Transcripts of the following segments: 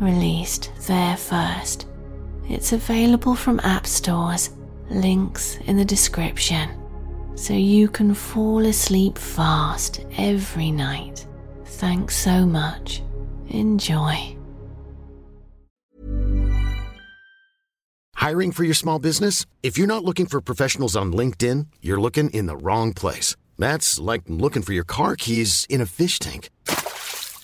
released there first. It's available from app stores, links in the description, so you can fall asleep fast every night. Thanks so much. Enjoy. Hiring for your small business? If you're not looking for professionals on LinkedIn, you're looking in the wrong place. That's like looking for your car keys in a fish tank.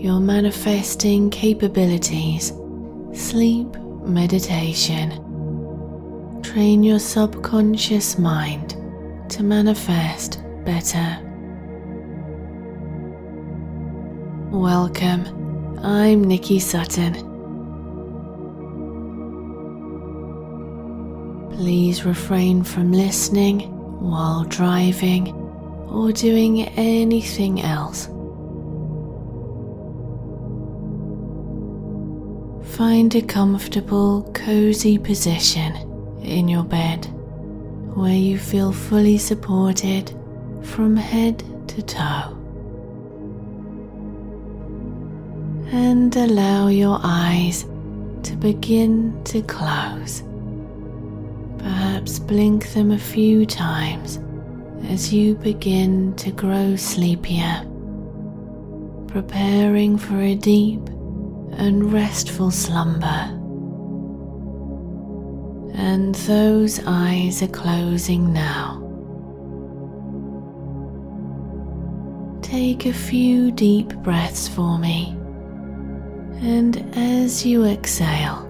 your manifesting capabilities. Sleep meditation. Train your subconscious mind to manifest better. Welcome, I'm Nicky Sutton. Please refrain from listening while driving or doing anything else. Find a comfortable, cozy position in your bed where you feel fully supported from head to toe. And allow your eyes to begin to close. Perhaps blink them a few times as you begin to grow sleepier, preparing for a deep and restful slumber. And those eyes are closing now. Take a few deep breaths for me, and as you exhale,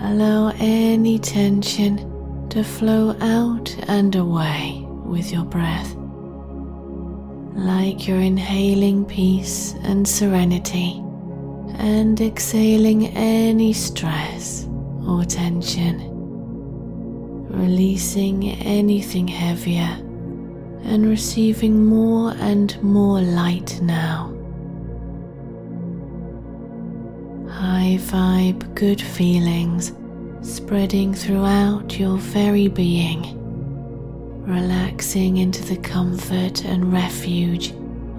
allow any tension to flow out and away with your breath, like you're inhaling peace and serenity and exhaling any stress or tension, releasing anything heavier and receiving more and more light now. High vibe good feelings spreading throughout your very being relaxing into the comfort and refuge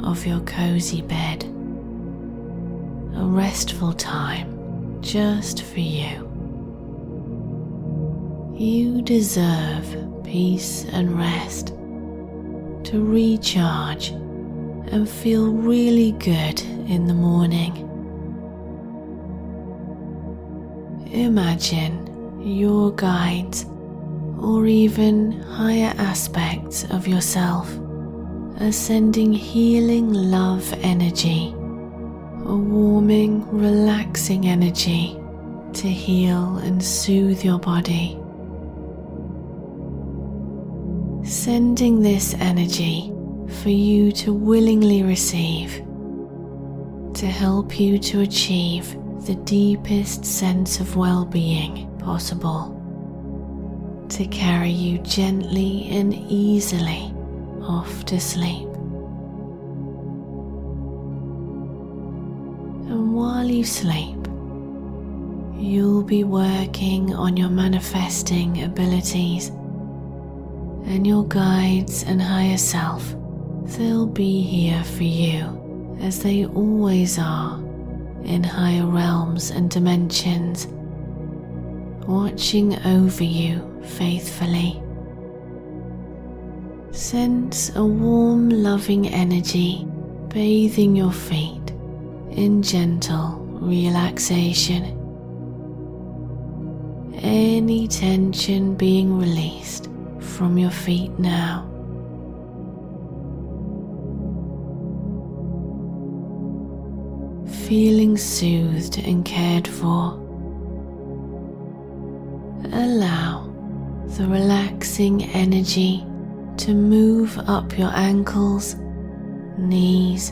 of your cozy bed. A restful time just for you. You deserve peace and rest to recharge and feel really good in the morning. Imagine your guides or even higher aspects of yourself are sending healing love energy, a warming, relaxing energy to heal and soothe your body. Sending this energy for you to willingly receive, to help you to achieve the deepest sense of well being possible to carry you gently and easily off to sleep. And while you sleep, you'll be working on your manifesting abilities and your guides and higher self, they'll be here for you as they always are in higher realms and dimensions, watching over you faithfully. Sense a warm, loving energy bathing your feet in gentle relaxation. Any tension being released from your feet now. Feeling soothed and cared for. Allow the relaxing energy to move up your ankles, knees,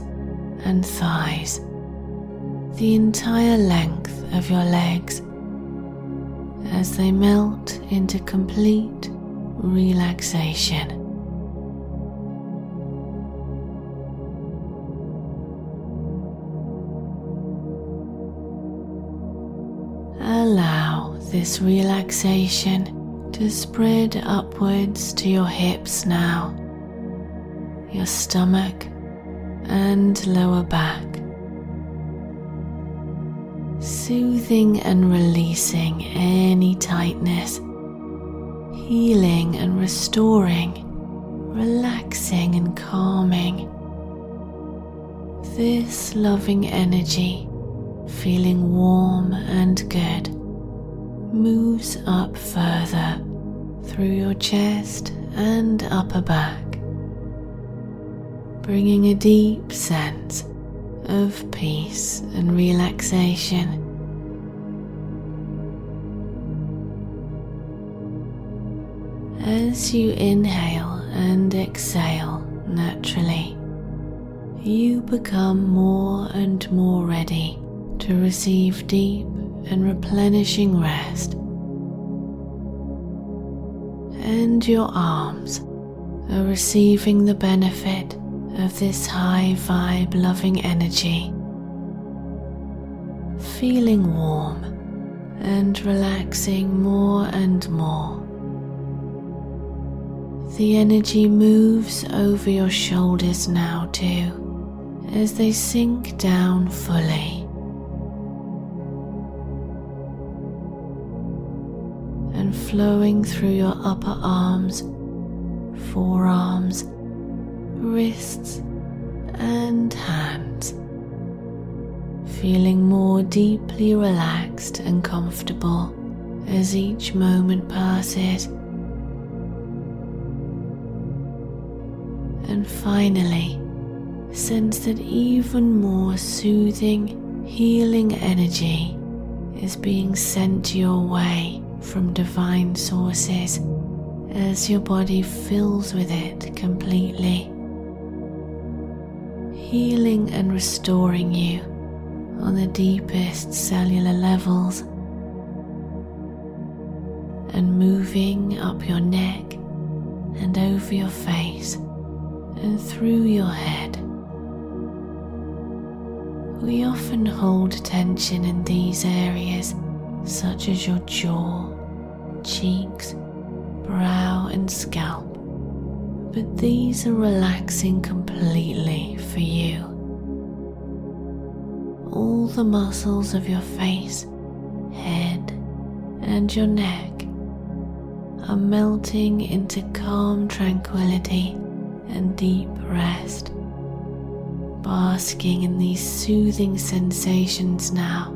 and thighs, the entire length of your legs as they melt into complete relaxation. Allow this relaxation to spread upwards to your hips now, your stomach, and lower back. Soothing and releasing any tightness, healing and restoring, relaxing and calming. This loving energy, feeling warm and good, moves up further through your chest and upper back bringing a deep sense of peace and relaxation. As you inhale and exhale naturally, you become more and more ready to receive deep and replenishing rest. And your arms are receiving the benefit of this high vibe loving energy, feeling warm and relaxing more and more. The energy moves over your shoulders now too as they sink down fully. And flowing through your upper arms, forearms, wrists, and hands, feeling more deeply relaxed and comfortable as each moment passes. And finally, sense that even more soothing, healing energy is being sent your way from divine sources as your body fills with it completely healing and restoring you on the deepest cellular levels and moving up your neck and over your face and through your head. We often hold tension in these areas, such as your jaw, cheeks, brow, and scalp but these are relaxing completely for you. All the muscles of your face, head, and your neck are melting into calm tranquility and deep rest, basking in these soothing sensations now,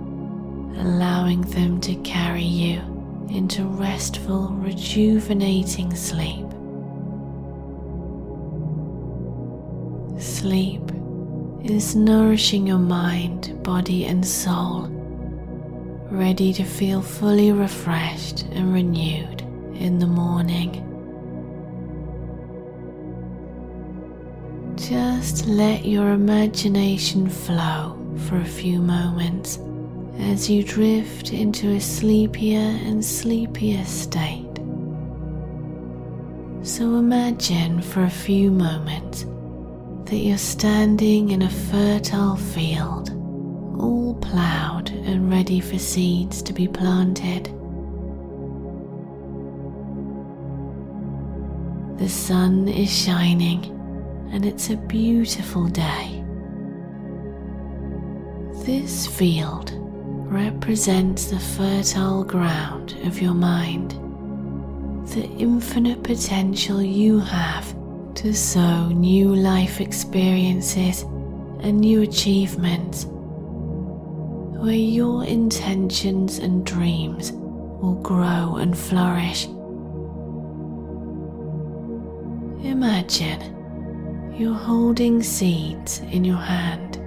allowing them to carry you into restful, rejuvenating sleep. Sleep is nourishing your mind, body, and soul, ready to feel fully refreshed and renewed in the morning. Just let your imagination flow for a few moments as you drift into a sleepier and sleepier state. So imagine for a few moments that you're standing in a fertile field, all ploughed and ready for seeds to be planted. The sun is shining and it's a beautiful day. This field represents the fertile ground of your mind, the infinite potential you have to sow new life experiences and new achievements, where your intentions and dreams will grow and flourish. Imagine you're holding seeds in your hand.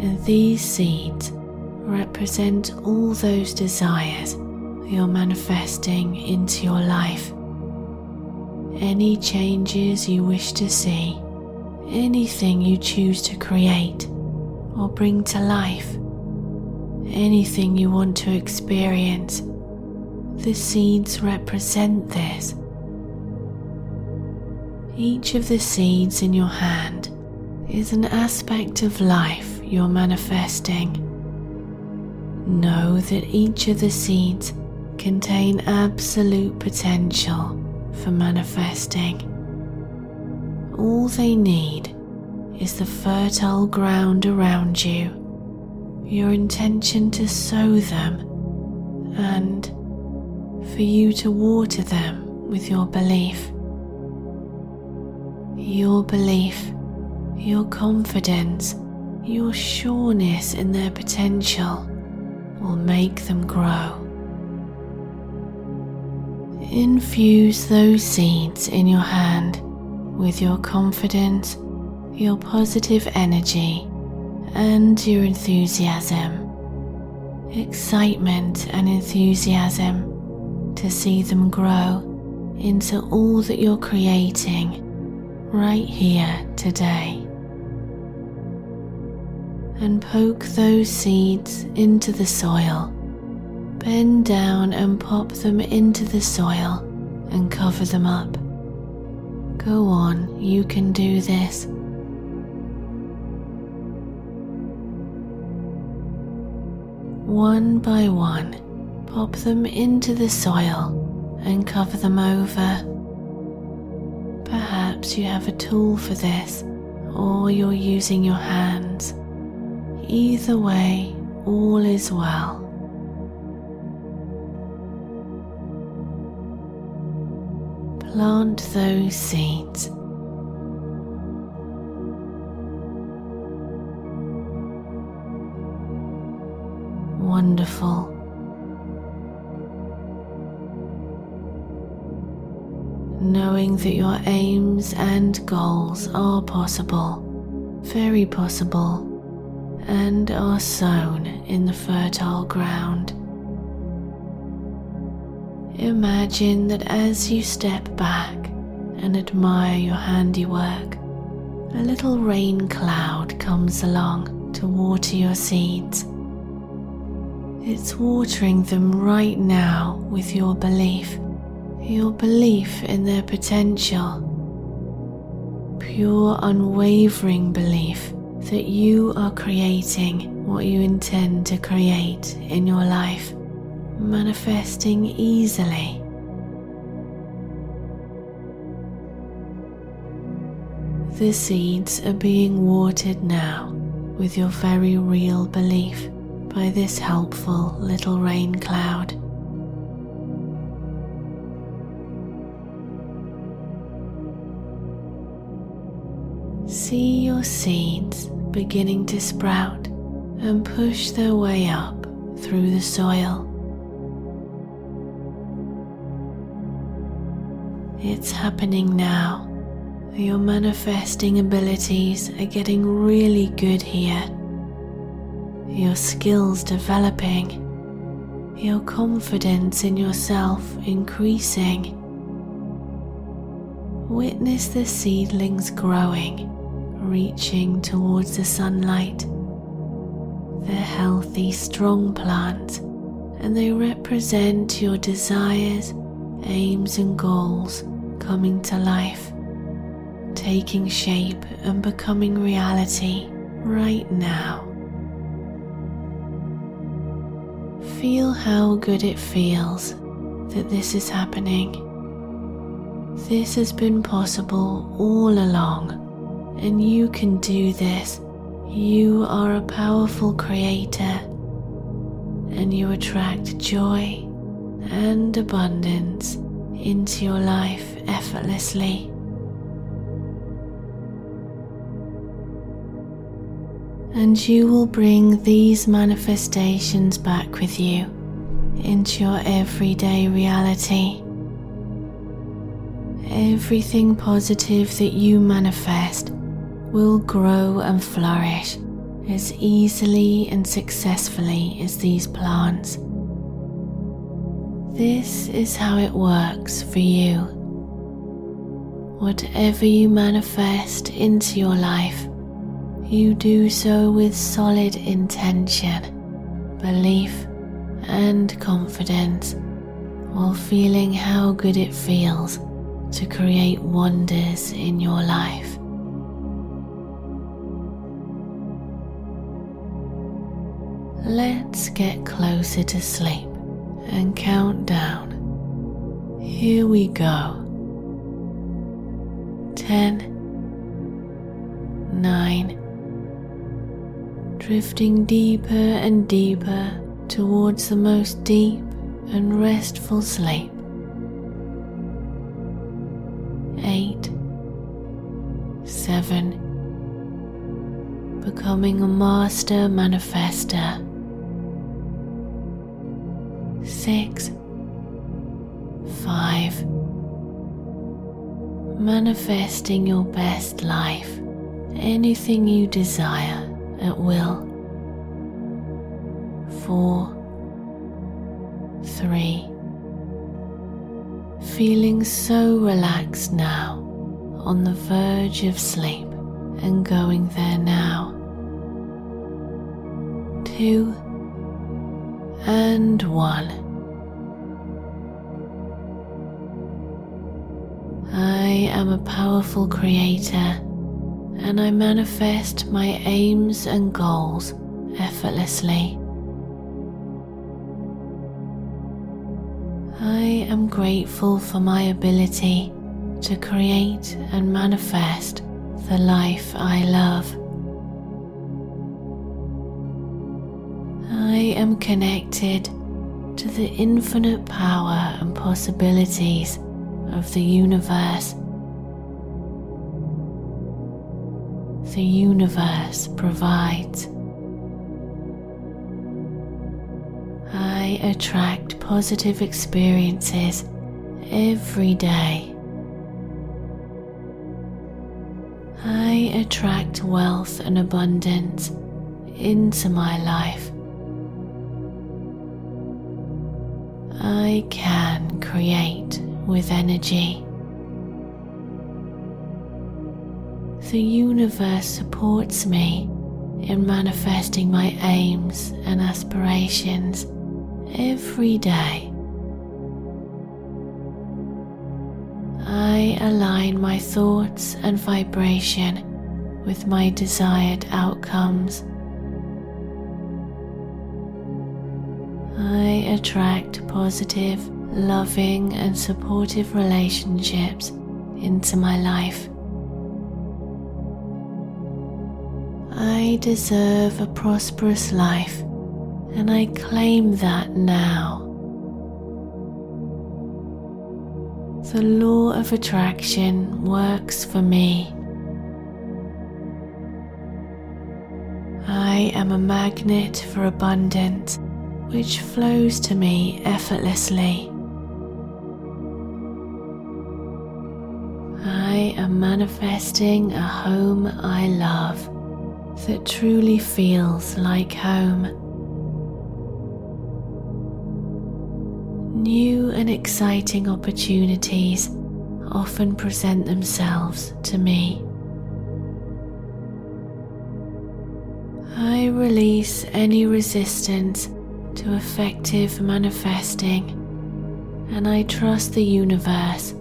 And these seeds represent all those desires you're manifesting into your life. Any changes you wish to see, anything you choose to create or bring to life, anything you want to experience the seeds represent this. Each of the seeds in your hand is an aspect of life you're manifesting. Know that each of the seeds contain absolute potential for manifesting. All they need is the fertile ground around you, your intention to sow them, and for you to water them with your belief. Your belief, your confidence, your sureness in their potential will make them grow. Infuse those seeds in your hand with your confidence, your positive energy, and your enthusiasm. Excitement and enthusiasm to see them grow into all that you're creating right here today. And poke those seeds into the soil. Bend down and pop them into the soil and cover them up. Go on, you can do this. One by one, pop them into the soil and cover them over. Perhaps you have a tool for this, or you're using your hands. Either way, all is well. Plant those seeds. Wonderful. knowing that your aims and goals are possible, very possible, and are sown in the fertile ground. Imagine that as you step back and admire your handiwork, a little rain cloud comes along to water your seeds. It's watering them right now with your belief your belief in their potential, pure unwavering belief that you are creating what you intend to create in your life, manifesting easily. The seeds are being watered now with your very real belief by this helpful little rain cloud. see your seeds beginning to sprout and push their way up through the soil. It's happening now. Your manifesting abilities are getting really good here. Your skills developing, your confidence in yourself increasing. Witness the seedlings growing reaching towards the sunlight. They're healthy, strong plants, and they represent your desires, aims, and goals coming to life, taking shape and becoming reality right now. Feel how good it feels that this is happening. This has been possible all along, and you can do this. You are a powerful creator, and you attract joy and abundance into your life effortlessly. And you will bring these manifestations back with you into your everyday reality. Everything positive that you manifest will grow and flourish as easily and successfully as these plants. This is how it works for you. Whatever you manifest into your life, you do so with solid intention, belief, and confidence while feeling how good it feels to create wonders in your life. Let's get closer to sleep and count down. Here we go. 10, 9, drifting deeper and deeper towards the most deep and restful sleep. Eight, seven, becoming a master manifester. Six, five, manifesting your best life, anything you desire at will four, three. Feeling so relaxed now, on the verge of sleep and going there now. Two and one. I am a powerful creator and I manifest my aims and goals effortlessly. I am grateful for my ability to create and manifest the life I love. I am connected to the infinite power and possibilities of the universe. The universe provides. I attract positive experiences every day. I attract wealth and abundance into my life. I can create with energy. The universe supports me in manifesting my aims and aspirations every day. I align my thoughts and vibration with my desired outcomes. I attract positive, loving, and supportive relationships into my life. I deserve a prosperous life and I claim that now. The law of attraction works for me. I am a magnet for abundance which flows to me effortlessly. Am manifesting a home I love that truly feels like home. New and exciting opportunities often present themselves to me. I release any resistance to effective manifesting and I trust the universe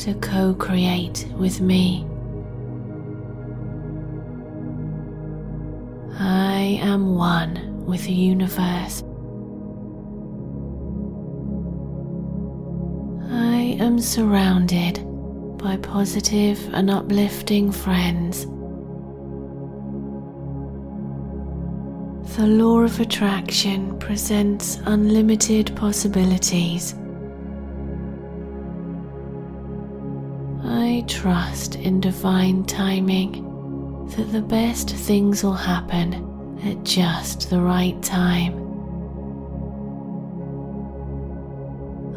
to co create with me. I am one with the universe I am surrounded by positive and uplifting friends. The law of attraction presents unlimited possibilities. I trust in divine timing that the best things will happen at just the right time.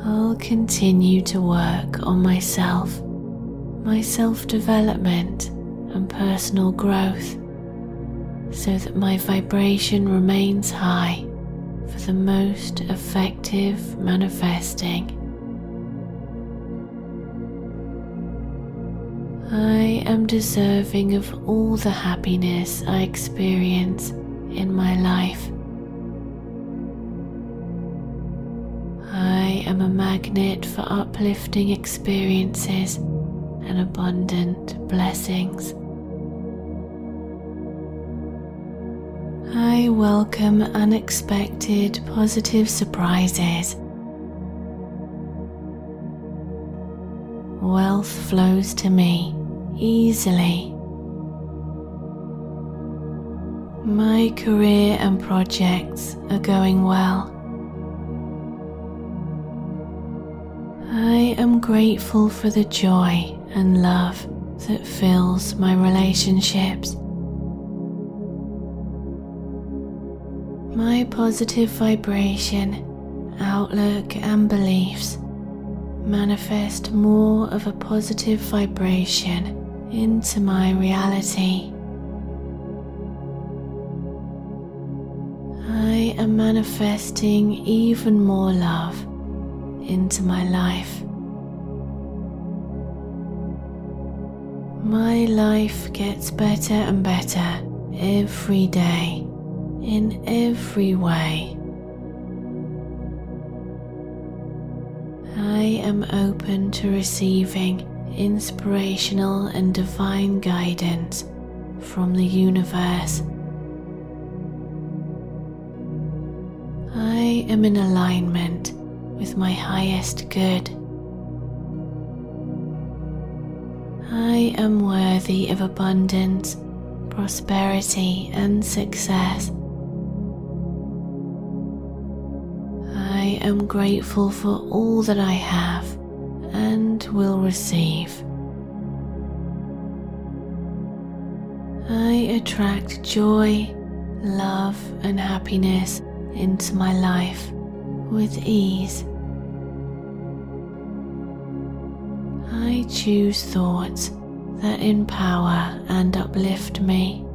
I'll continue to work on myself, my self development, and personal growth so that my vibration remains high for the most effective manifesting. I am deserving of all the happiness I experience in my life. I am a magnet for uplifting experiences and abundant blessings. I welcome unexpected positive surprises. Wealth flows to me easily. My career and projects are going well. I am grateful for the joy and love that fills my relationships. My positive vibration, outlook, and beliefs manifest more of a positive vibration into my reality. I am manifesting even more love into my life. My life gets better and better every day in every way. I am open to receiving inspirational and divine guidance from the universe. I am in alignment with my highest good. I am worthy of abundance, prosperity, and success. I am grateful for all that I have and will receive. I attract joy, love, and happiness into my life with ease. I choose thoughts that empower and uplift me.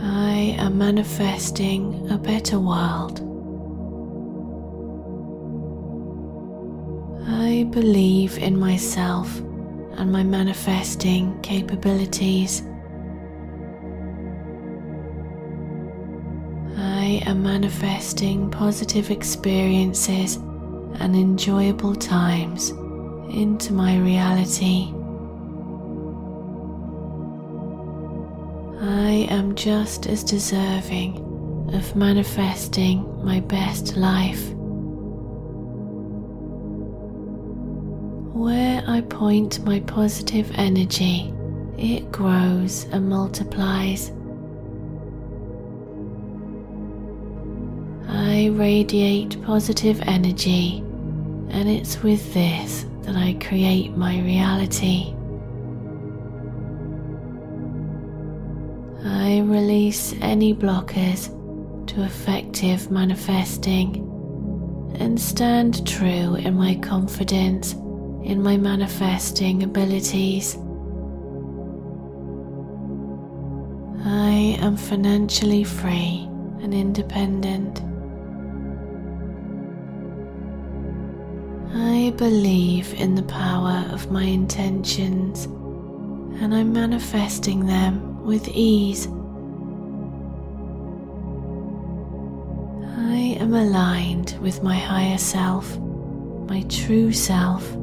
I am manifesting a better world. I believe in myself and my manifesting capabilities. I am manifesting positive experiences and enjoyable times into my reality. I am just as deserving of manifesting my best life. I point my positive energy, it grows and multiplies. I radiate positive energy, and it's with this that I create my reality. I release any blockers to effective manifesting and stand true in my confidence in my manifesting abilities. I am financially free and independent. I believe in the power of my intentions and I'm manifesting them with ease. I am aligned with my higher self, my true self,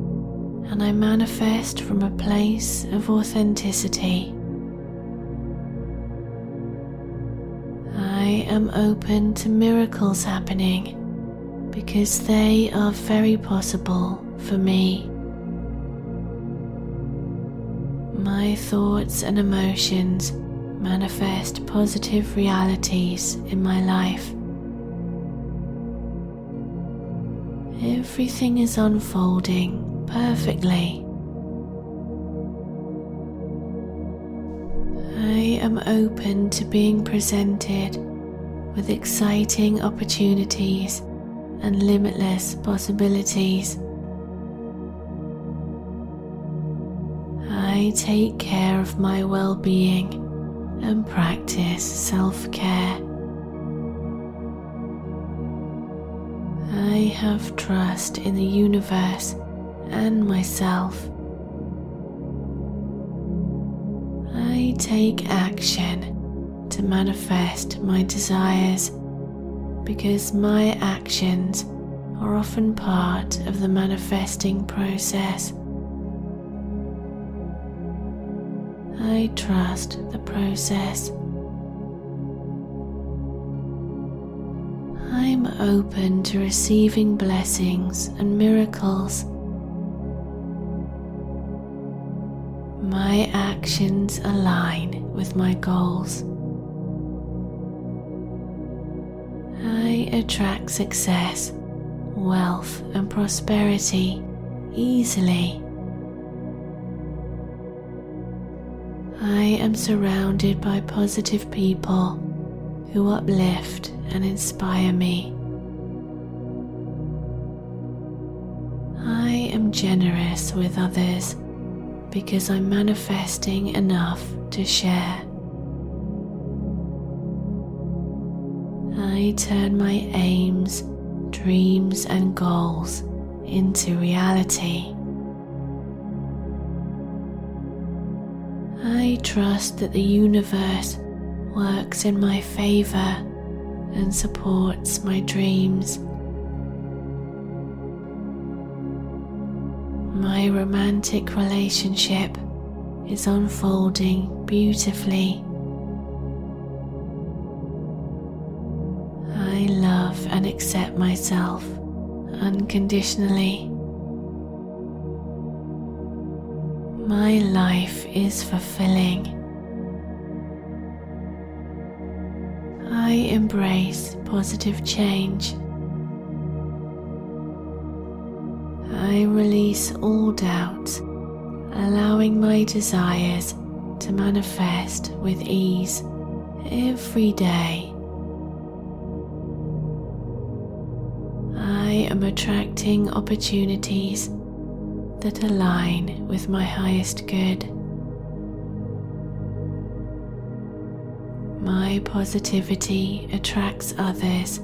and I manifest from a place of authenticity. I am open to miracles happening because they are very possible for me. My thoughts and emotions manifest positive realities in my life. Everything is unfolding perfectly. I am open to being presented with exciting opportunities and limitless possibilities. I take care of my well being and practice self care. I have trust in the universe and myself. I take action to manifest my desires because my actions are often part of the manifesting process. I trust the process. I'm open to receiving blessings and miracles. My actions align with my goals. I attract success, wealth, and prosperity easily. I am surrounded by positive people who uplift and inspire me. I am generous with others because I'm manifesting enough to share. I turn my aims, dreams, and goals into reality. I trust that the universe works in my favor and supports my dreams. My romantic relationship is unfolding beautifully. I love and accept myself unconditionally. My life is fulfilling. I embrace positive change. I release all doubts, allowing my desires to manifest with ease every day. I am attracting opportunities that align with my highest good. My positivity attracts others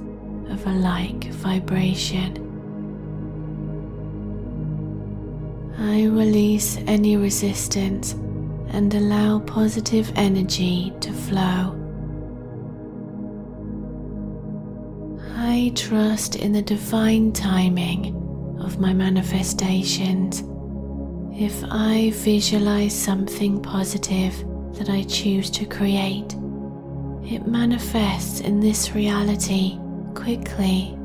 of a like vibration. I release any resistance and allow positive energy to flow. I trust in the divine timing of my manifestations. If I visualize something positive that I choose to create, it manifests in this reality quickly.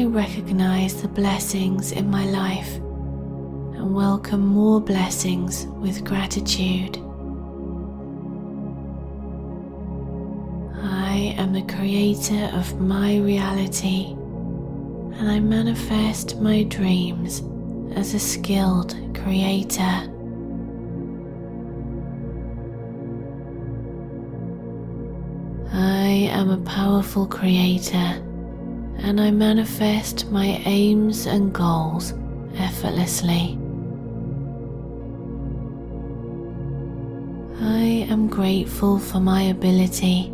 I recognize the blessings in my life and welcome more blessings with gratitude. I am the creator of my reality and I manifest my dreams as a skilled creator. I am a powerful creator and I manifest my aims and goals effortlessly. I am grateful for my ability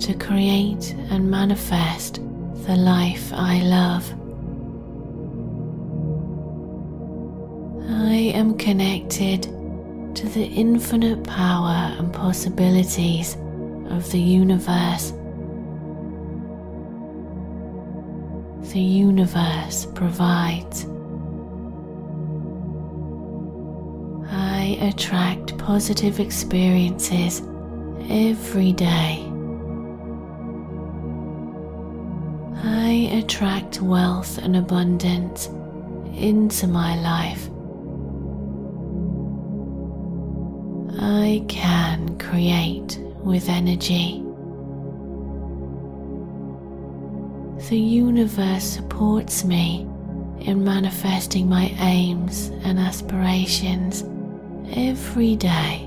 to create and manifest the life I love. I am connected to the infinite power and possibilities of the universe. The universe provides. I attract positive experiences every day. I attract wealth and abundance into my life. I can create with energy. The universe supports me in manifesting my aims and aspirations every day.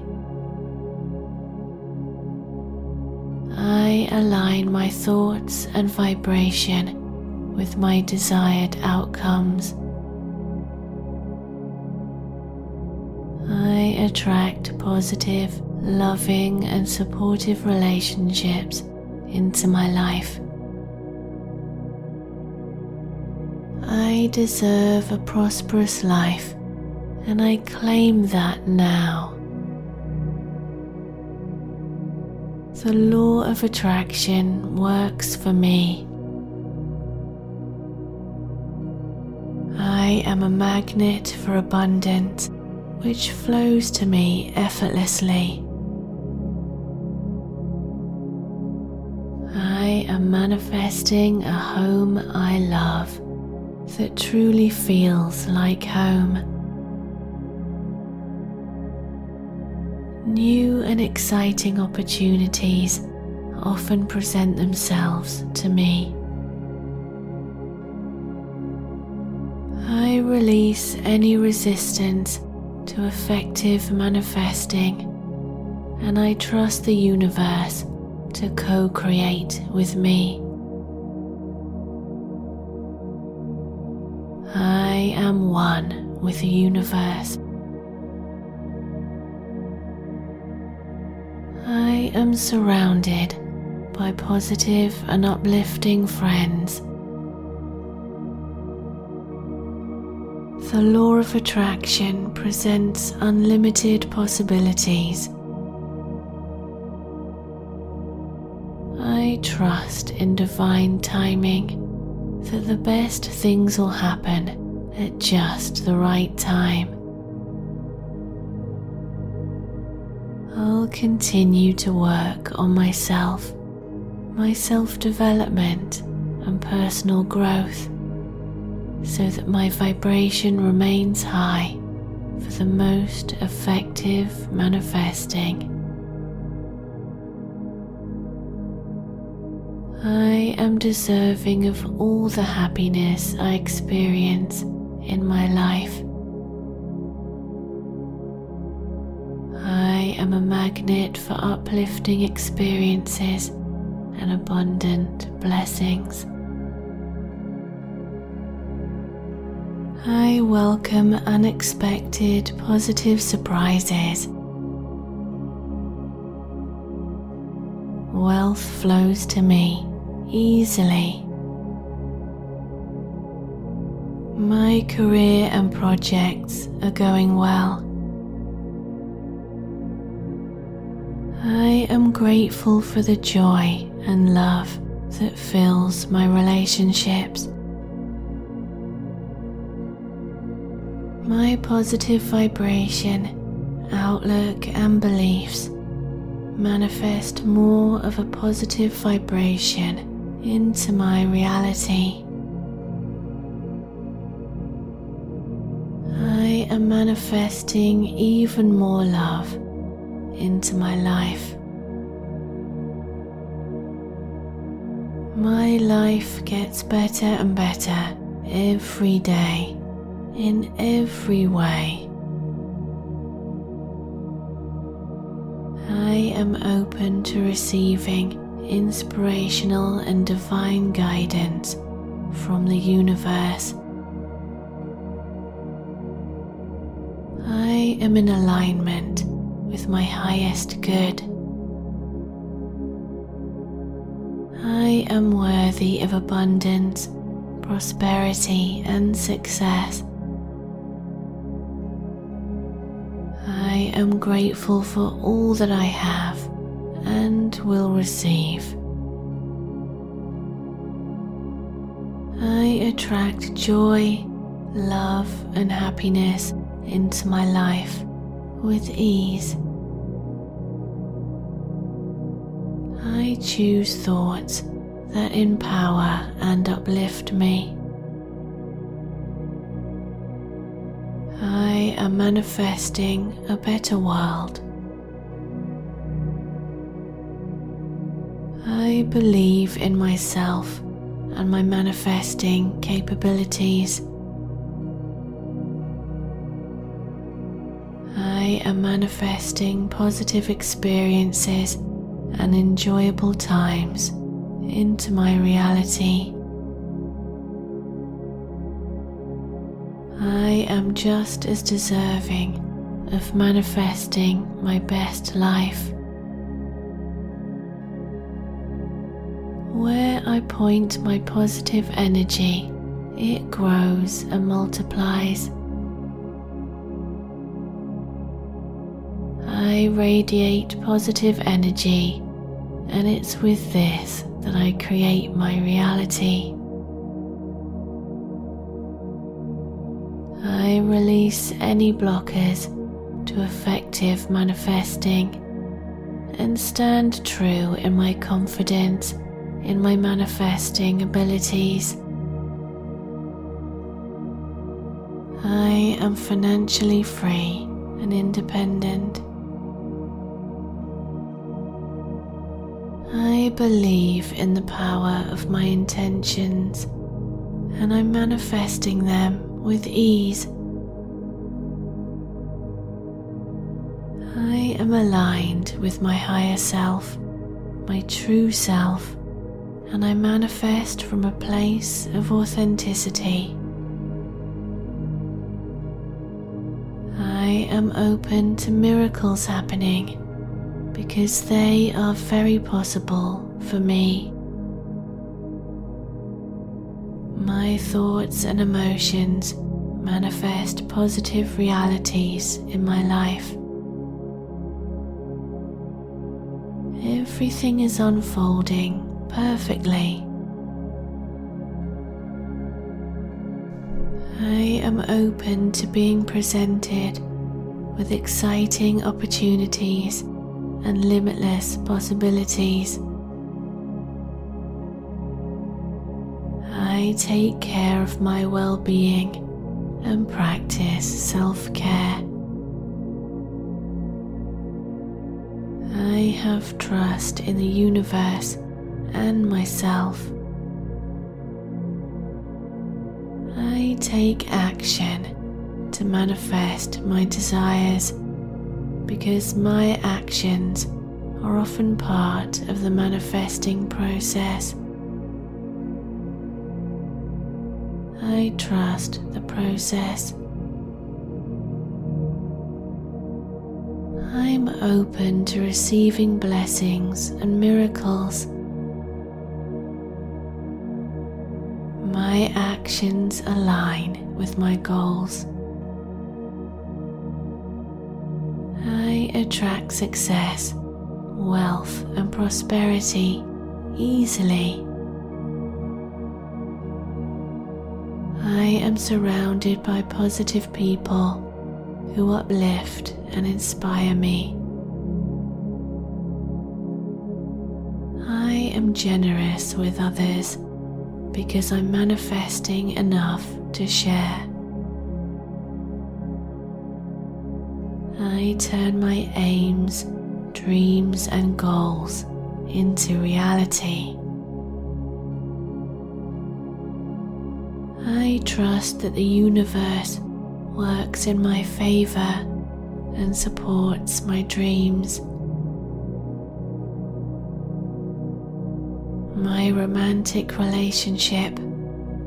I align my thoughts and vibration with my desired outcomes. I attract positive, loving, and supportive relationships into my life. I deserve a prosperous life, and I claim that now. The law of attraction works for me. I am a magnet for abundance which flows to me effortlessly. I am manifesting a home I love that truly feels like home. New and exciting opportunities often present themselves to me. I release any resistance to effective manifesting, and I trust the universe to co create with me. Am one with the universe. I am surrounded by positive and uplifting friends. The law of attraction presents unlimited possibilities. I trust in divine timing that the best things will happen at just the right time. I'll continue to work on myself, my self development, and personal growth so that my vibration remains high for the most effective manifesting. I am deserving of all the happiness I experience in my life. I am a magnet for uplifting experiences and abundant blessings. I welcome unexpected positive surprises. Wealth flows to me easily. My career and projects are going well. I am grateful for the joy and love that fills my relationships. My positive vibration, outlook, and beliefs manifest more of a positive vibration into my reality. I am manifesting even more love into my life. My life gets better and better every day in every way. I am open to receiving inspirational and divine guidance from the universe. Am in alignment with my highest good. I am worthy of abundance, prosperity, and success. I am grateful for all that I have and will receive. I attract joy, love, and happiness into my life with ease. I choose thoughts that empower and uplift me. I am manifesting a better world. I believe in myself and my manifesting capabilities. I am manifesting positive experiences and enjoyable times into my reality. I am just as deserving of manifesting my best life. Where I point my positive energy, it grows and multiplies. I radiate positive energy, and it's with this that I create my reality. I release any blockers to effective manifesting and stand true in my confidence in my manifesting abilities. I am financially free and independent. I believe in the power of my intentions and I'm manifesting them with ease. I am aligned with my higher self, my true self, and I manifest from a place of authenticity. I am open to miracles happening because they are very possible for me. My thoughts and emotions manifest positive realities in my life. Everything is unfolding perfectly. I am open to being presented with exciting opportunities and limitless possibilities. I take care of my well being and practice self care. I have trust in the universe and myself. I take action to manifest my desires because my actions are often part of the manifesting process. I trust the process. I'm open to receiving blessings and miracles. My actions align with my goals. Attract success, wealth, and prosperity easily. I am surrounded by positive people who uplift and inspire me. I am generous with others because I'm manifesting enough to share. I turn my aims, dreams, and goals into reality. I trust that the universe works in my favor and supports my dreams. My romantic relationship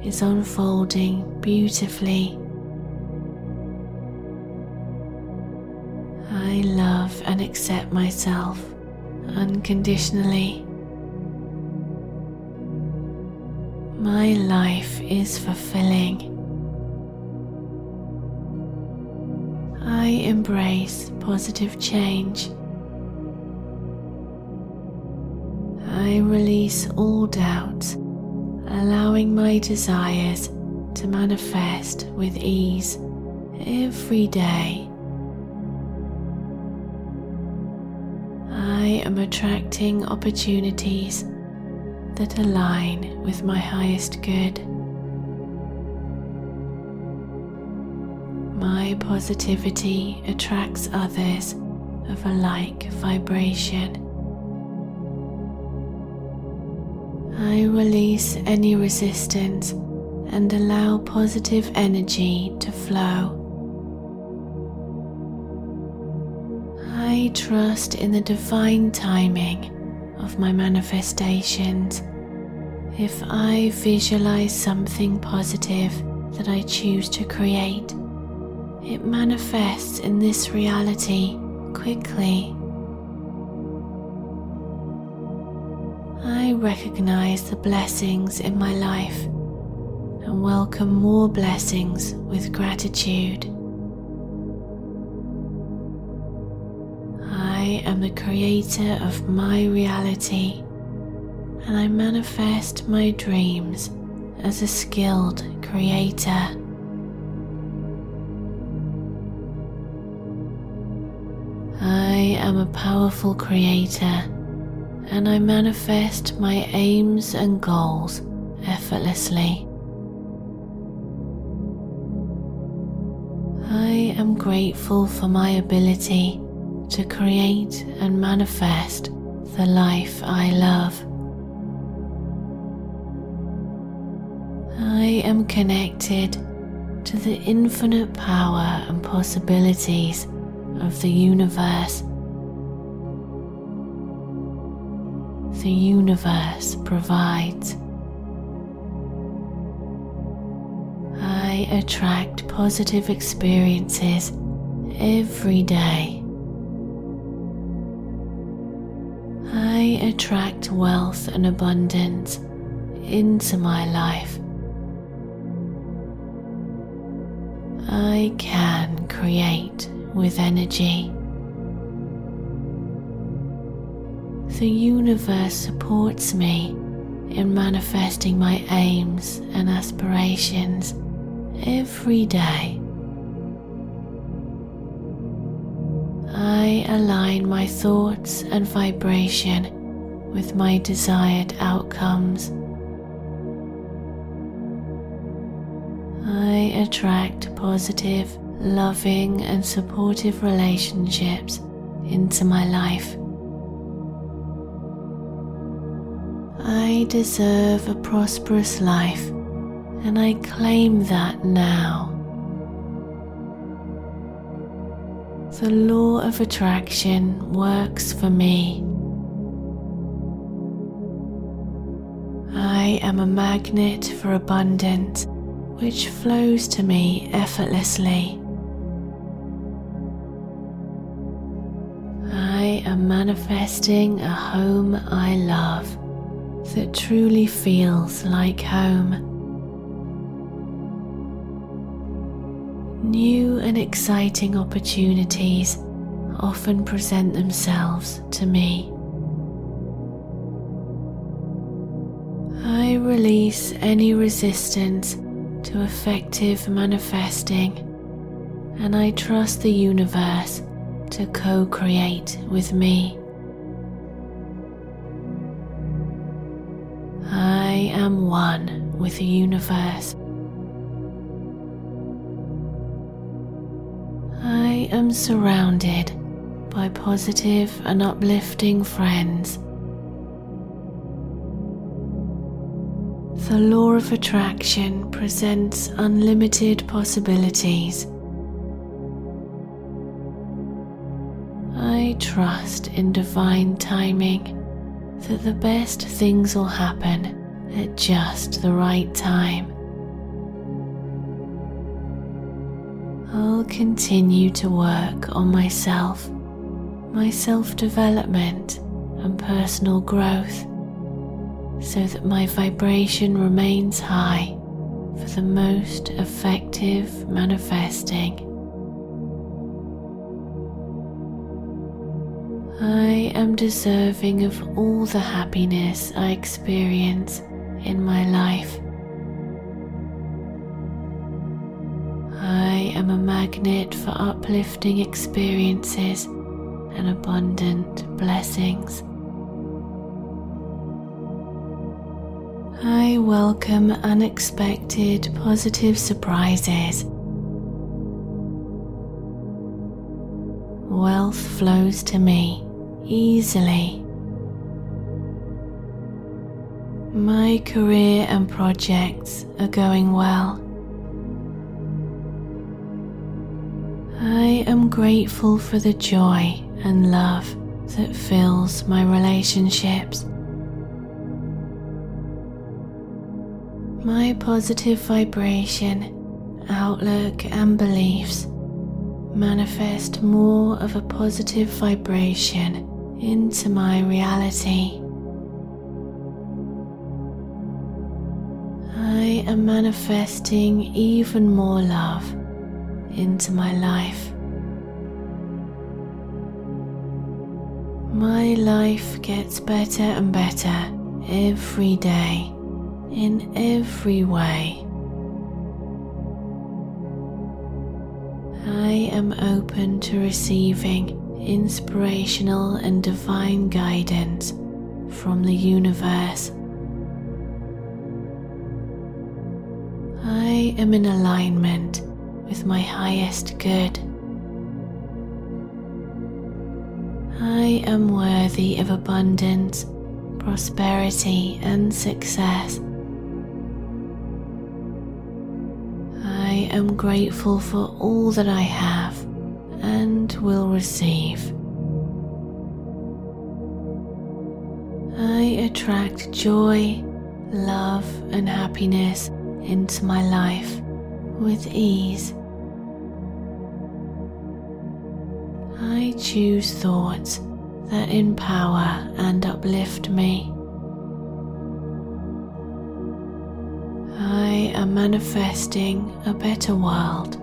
is unfolding beautifully. Love and accept myself unconditionally. My life is fulfilling. I embrace positive change. I release all doubts, allowing my desires to manifest with ease every day. I am attracting opportunities that align with my highest good. My positivity attracts others of a like vibration. I release any resistance and allow positive energy to flow. I trust in the divine timing of my manifestations. If I visualize something positive that I choose to create, it manifests in this reality quickly. I recognize the blessings in my life and welcome more blessings with gratitude. Am the creator of my reality and I manifest my dreams as a skilled creator. I am a powerful creator and I manifest my aims and goals effortlessly. I am grateful for my ability to create and manifest the life I love. I am connected to the infinite power and possibilities of the universe. The universe provides. I attract positive experiences every day. Attract wealth and abundance into my life. I can create with energy. The universe supports me in manifesting my aims and aspirations every day. I align my thoughts and vibration with my desired outcomes. I attract positive, loving, and supportive relationships into my life. I deserve a prosperous life and I claim that now. The law of attraction works for me. I am a magnet for abundance which flows to me effortlessly. I am manifesting a home I love that truly feels like home. New and exciting opportunities often present themselves to me. Release any resistance to effective manifesting and I trust the universe to co create with me. I am one with the universe. I am surrounded by positive and uplifting friends. The law of attraction presents unlimited possibilities. I trust in divine timing that the best things will happen at just the right time. I'll continue to work on myself, my self development, and personal growth so that my vibration remains high for the most effective manifesting. I am deserving of all the happiness I experience in my life. I am a magnet for uplifting experiences and abundant blessings. I welcome unexpected positive surprises. Wealth flows to me easily. My career and projects are going well. I am grateful for the joy and love that fills my relationships. My positive vibration, outlook, and beliefs manifest more of a positive vibration into my reality. I am manifesting even more love into my life. My life gets better and better every day in every way. I am open to receiving inspirational and divine guidance from the universe. I am in alignment with my highest good. I am worthy of abundance, prosperity, and success. Am grateful for all that I have and will receive. I attract joy, love, and happiness into my life with ease. I choose thoughts that empower and uplift me. I am manifesting a better world.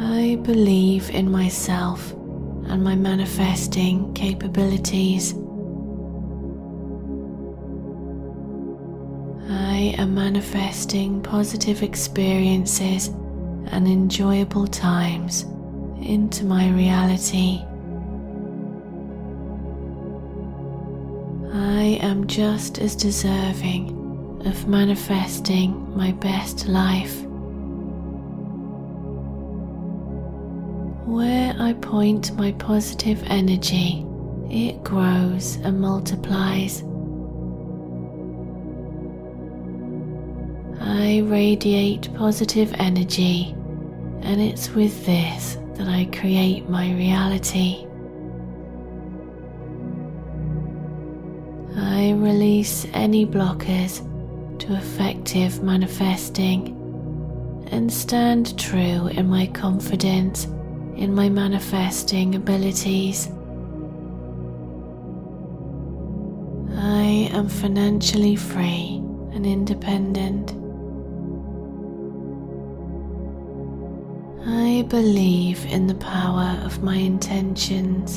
I believe in myself and my manifesting capabilities. I am manifesting positive experiences and enjoyable times into my reality. I am just as deserving of manifesting my best life. Where I point my positive energy, it grows and multiplies. I radiate positive energy, and it's with this that I create my reality. I release any blockers to effective manifesting and stand true in my confidence in my manifesting abilities. I am financially free and independent. I believe in the power of my intentions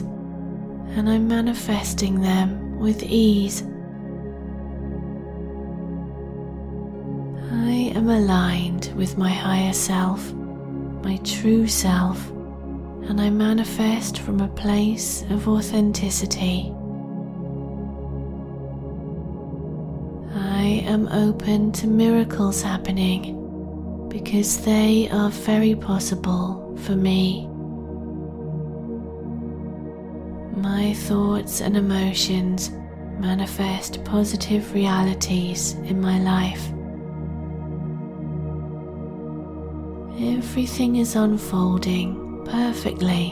and I'm manifesting them with ease. I am aligned with my higher self, my true self, and I manifest from a place of authenticity. I am open to miracles happening because they are very possible for me. My thoughts and emotions manifest positive realities in my life. Everything is unfolding perfectly.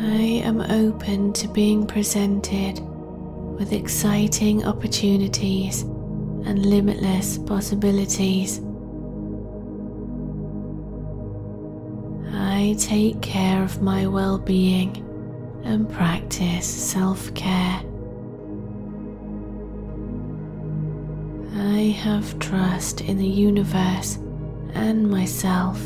I am open to being presented with exciting opportunities and limitless possibilities. I take care of my well being and practice self care. Have trust in the universe and myself.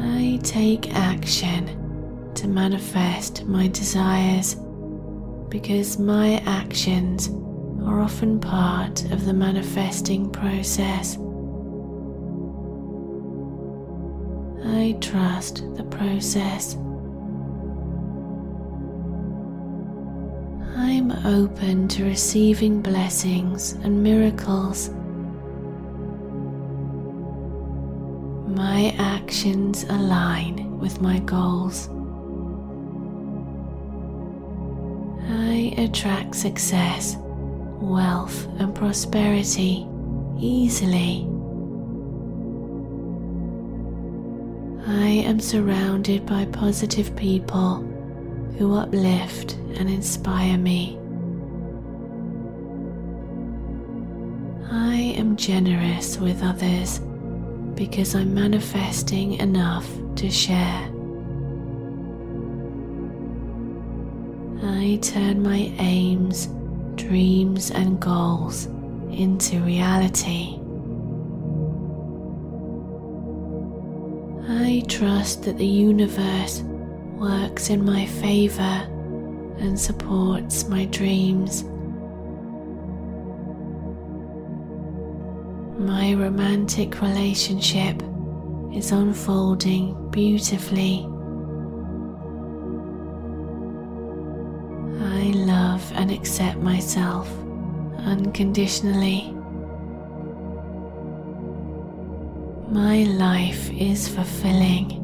I take action to manifest my desires because my actions are often part of the manifesting process. I trust the process. Open to receiving blessings and miracles. My actions align with my goals. I attract success, wealth, and prosperity easily. I am surrounded by positive people who uplift and inspire me. Generous with others because I'm manifesting enough to share. I turn my aims, dreams, and goals into reality. I trust that the universe works in my favor and supports my dreams. My romantic relationship is unfolding beautifully. I love and accept myself unconditionally. My life is fulfilling.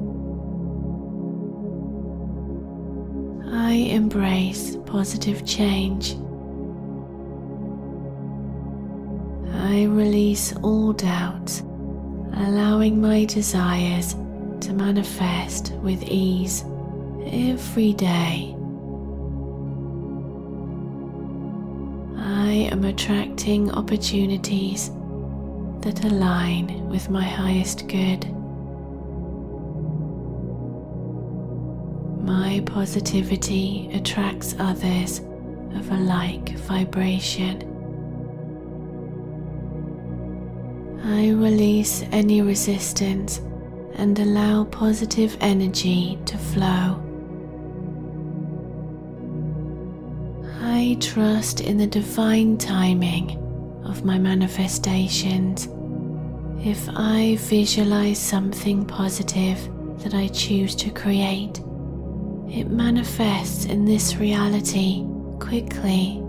I embrace positive change. I release all doubts, allowing my desires to manifest with ease every day. I am attracting opportunities that align with my highest good. My positivity attracts others of a like vibration. I release any resistance and allow positive energy to flow. I trust in the divine timing of my manifestations. If I visualize something positive that I choose to create, it manifests in this reality quickly.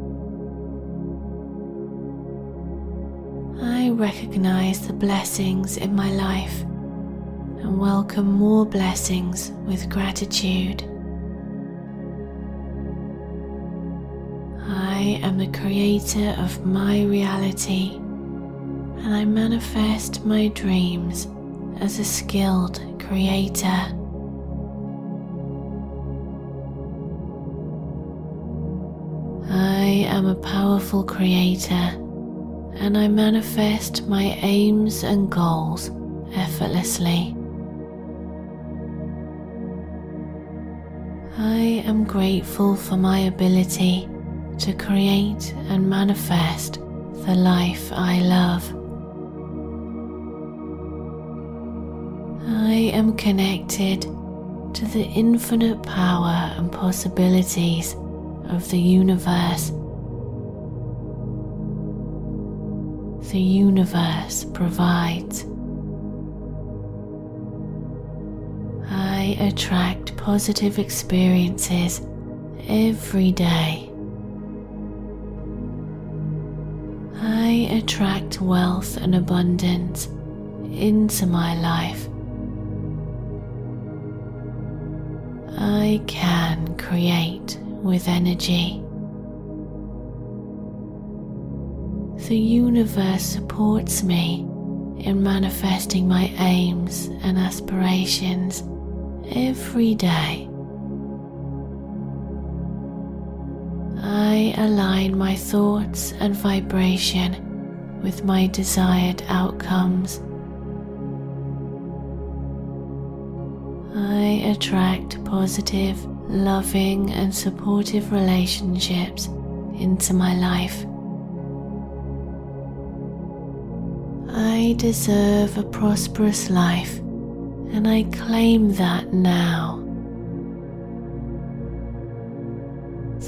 Recognize the blessings in my life and welcome more blessings with gratitude. I am the creator of my reality and I manifest my dreams as a skilled creator. I am a powerful creator and I manifest my aims and goals effortlessly. I am grateful for my ability to create and manifest the life I love. I am connected to the infinite power and possibilities of the universe. The universe provides. I attract positive experiences every day. I attract wealth and abundance into my life. I can create with energy. The universe supports me in manifesting my aims and aspirations every day. I align my thoughts and vibration with my desired outcomes. I attract positive, loving, and supportive relationships into my life. I deserve a prosperous life, and I claim that now.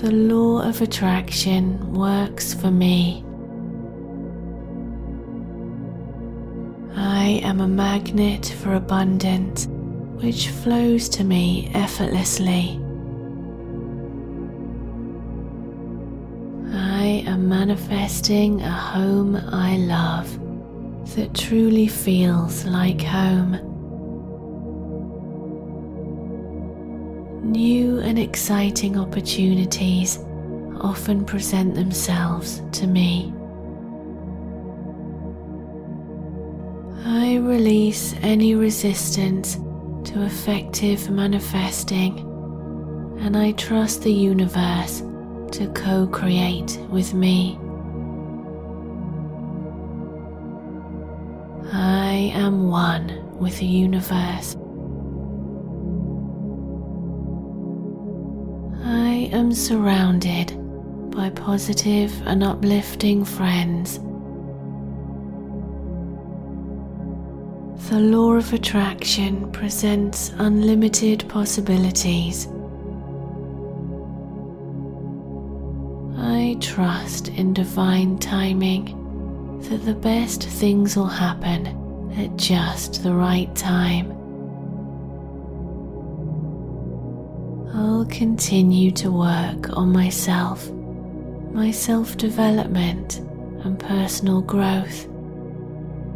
The law of attraction works for me. I am a magnet for abundance, which flows to me effortlessly. I am manifesting a home I love that truly feels like home. New and exciting opportunities often present themselves to me. I release any resistance to effective manifesting and I trust the universe to co create with me. I am one with the universe. I am surrounded by positive and uplifting friends. The law of attraction presents unlimited possibilities. I trust in divine timing that the best things will happen at just the right time. I'll continue to work on myself, my self development, and personal growth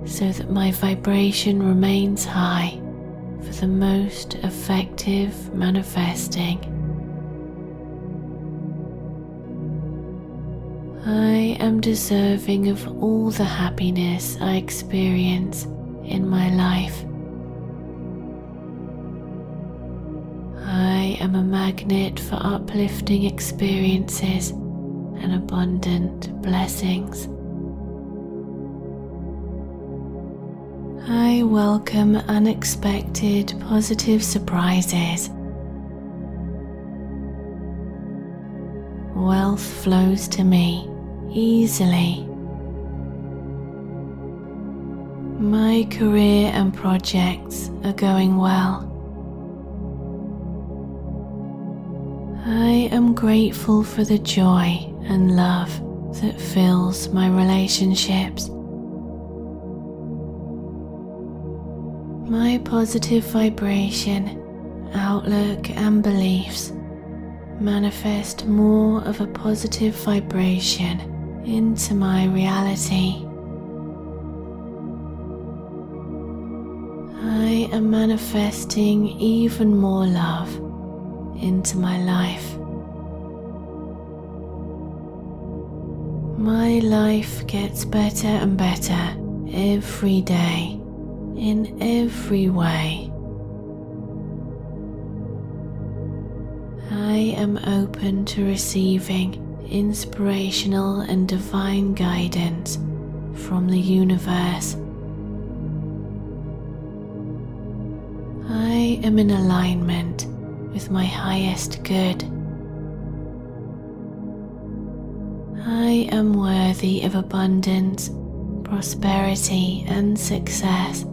so that my vibration remains high for the most effective manifesting. I am deserving of all the happiness I experience in my life. I am a magnet for uplifting experiences and abundant blessings. I welcome unexpected positive surprises. Wealth flows to me easily. My career and projects are going well. I am grateful for the joy and love that fills my relationships. My positive vibration, outlook, and beliefs manifest more of a positive vibration into my reality. Am manifesting even more love into my life. My life gets better and better every day in every way. I am open to receiving inspirational and divine guidance from the universe. I am in alignment with my highest good. I am worthy of abundance, prosperity, and success.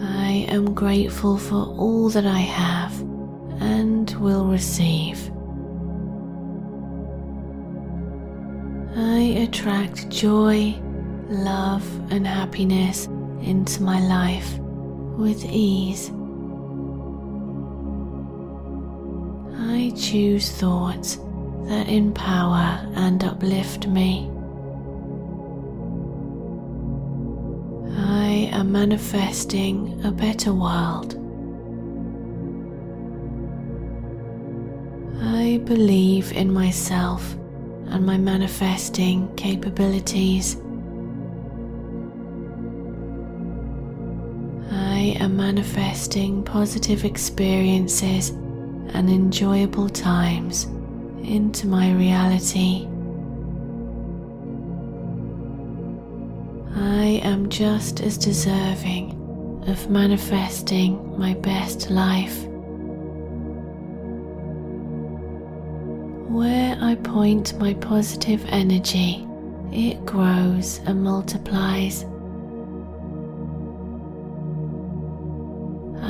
I am grateful for all that I have and will receive. I attract joy, love, and happiness into my life with ease. I choose thoughts that empower and uplift me. I am manifesting a better world. I believe in myself and my manifesting capabilities. I am manifesting positive experiences and enjoyable times into my reality. I am just as deserving of manifesting my best life. Where I point my positive energy, it grows and multiplies.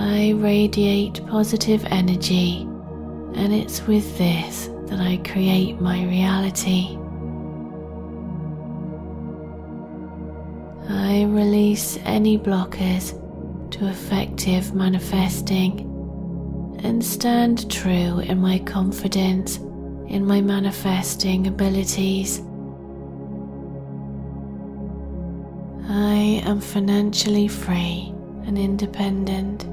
I radiate positive energy, and it's with this that I create my reality. I release any blockers to effective manifesting and stand true in my confidence in my manifesting abilities. I am financially free and independent.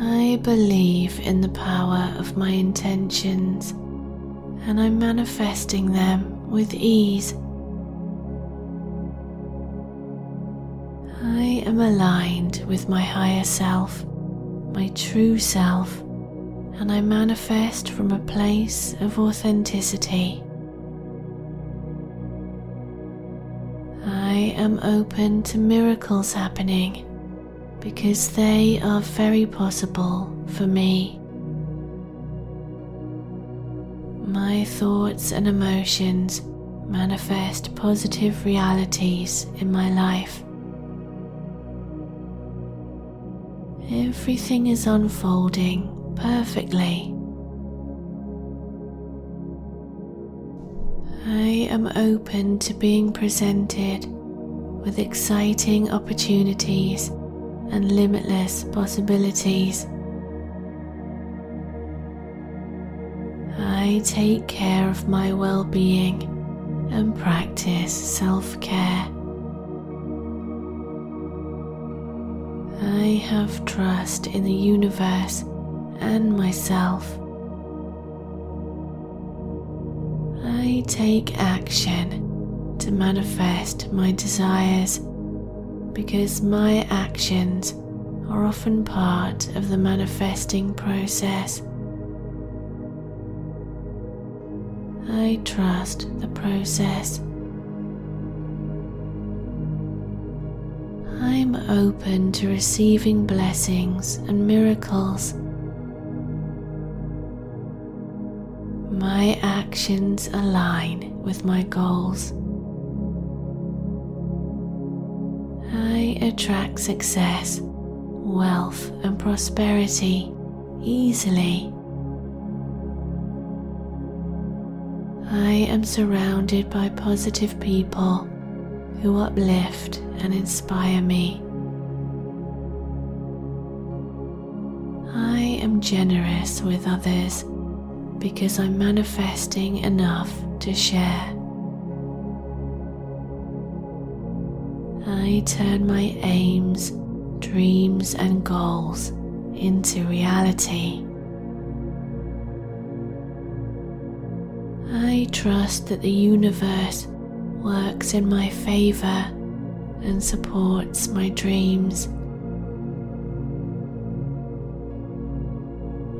I believe in the power of my intentions and I'm manifesting them with ease. I am aligned with my higher self, my true self, and I manifest from a place of authenticity. I am open to miracles happening because they are very possible for me. My thoughts and emotions manifest positive realities in my life. Everything is unfolding perfectly. I am open to being presented with exciting opportunities and limitless possibilities. I take care of my well being and practice self care. I have trust in the universe and myself. I take action to manifest my desires because my actions are often part of the manifesting process. I trust the process. I'm open to receiving blessings and miracles. My actions align with my goals. I attract success, wealth, and prosperity easily. I am surrounded by positive people who uplift and inspire me. I am generous with others because I'm manifesting enough to share. I turn my aims, dreams, and goals into reality. I trust that the universe works in my favor and supports my dreams.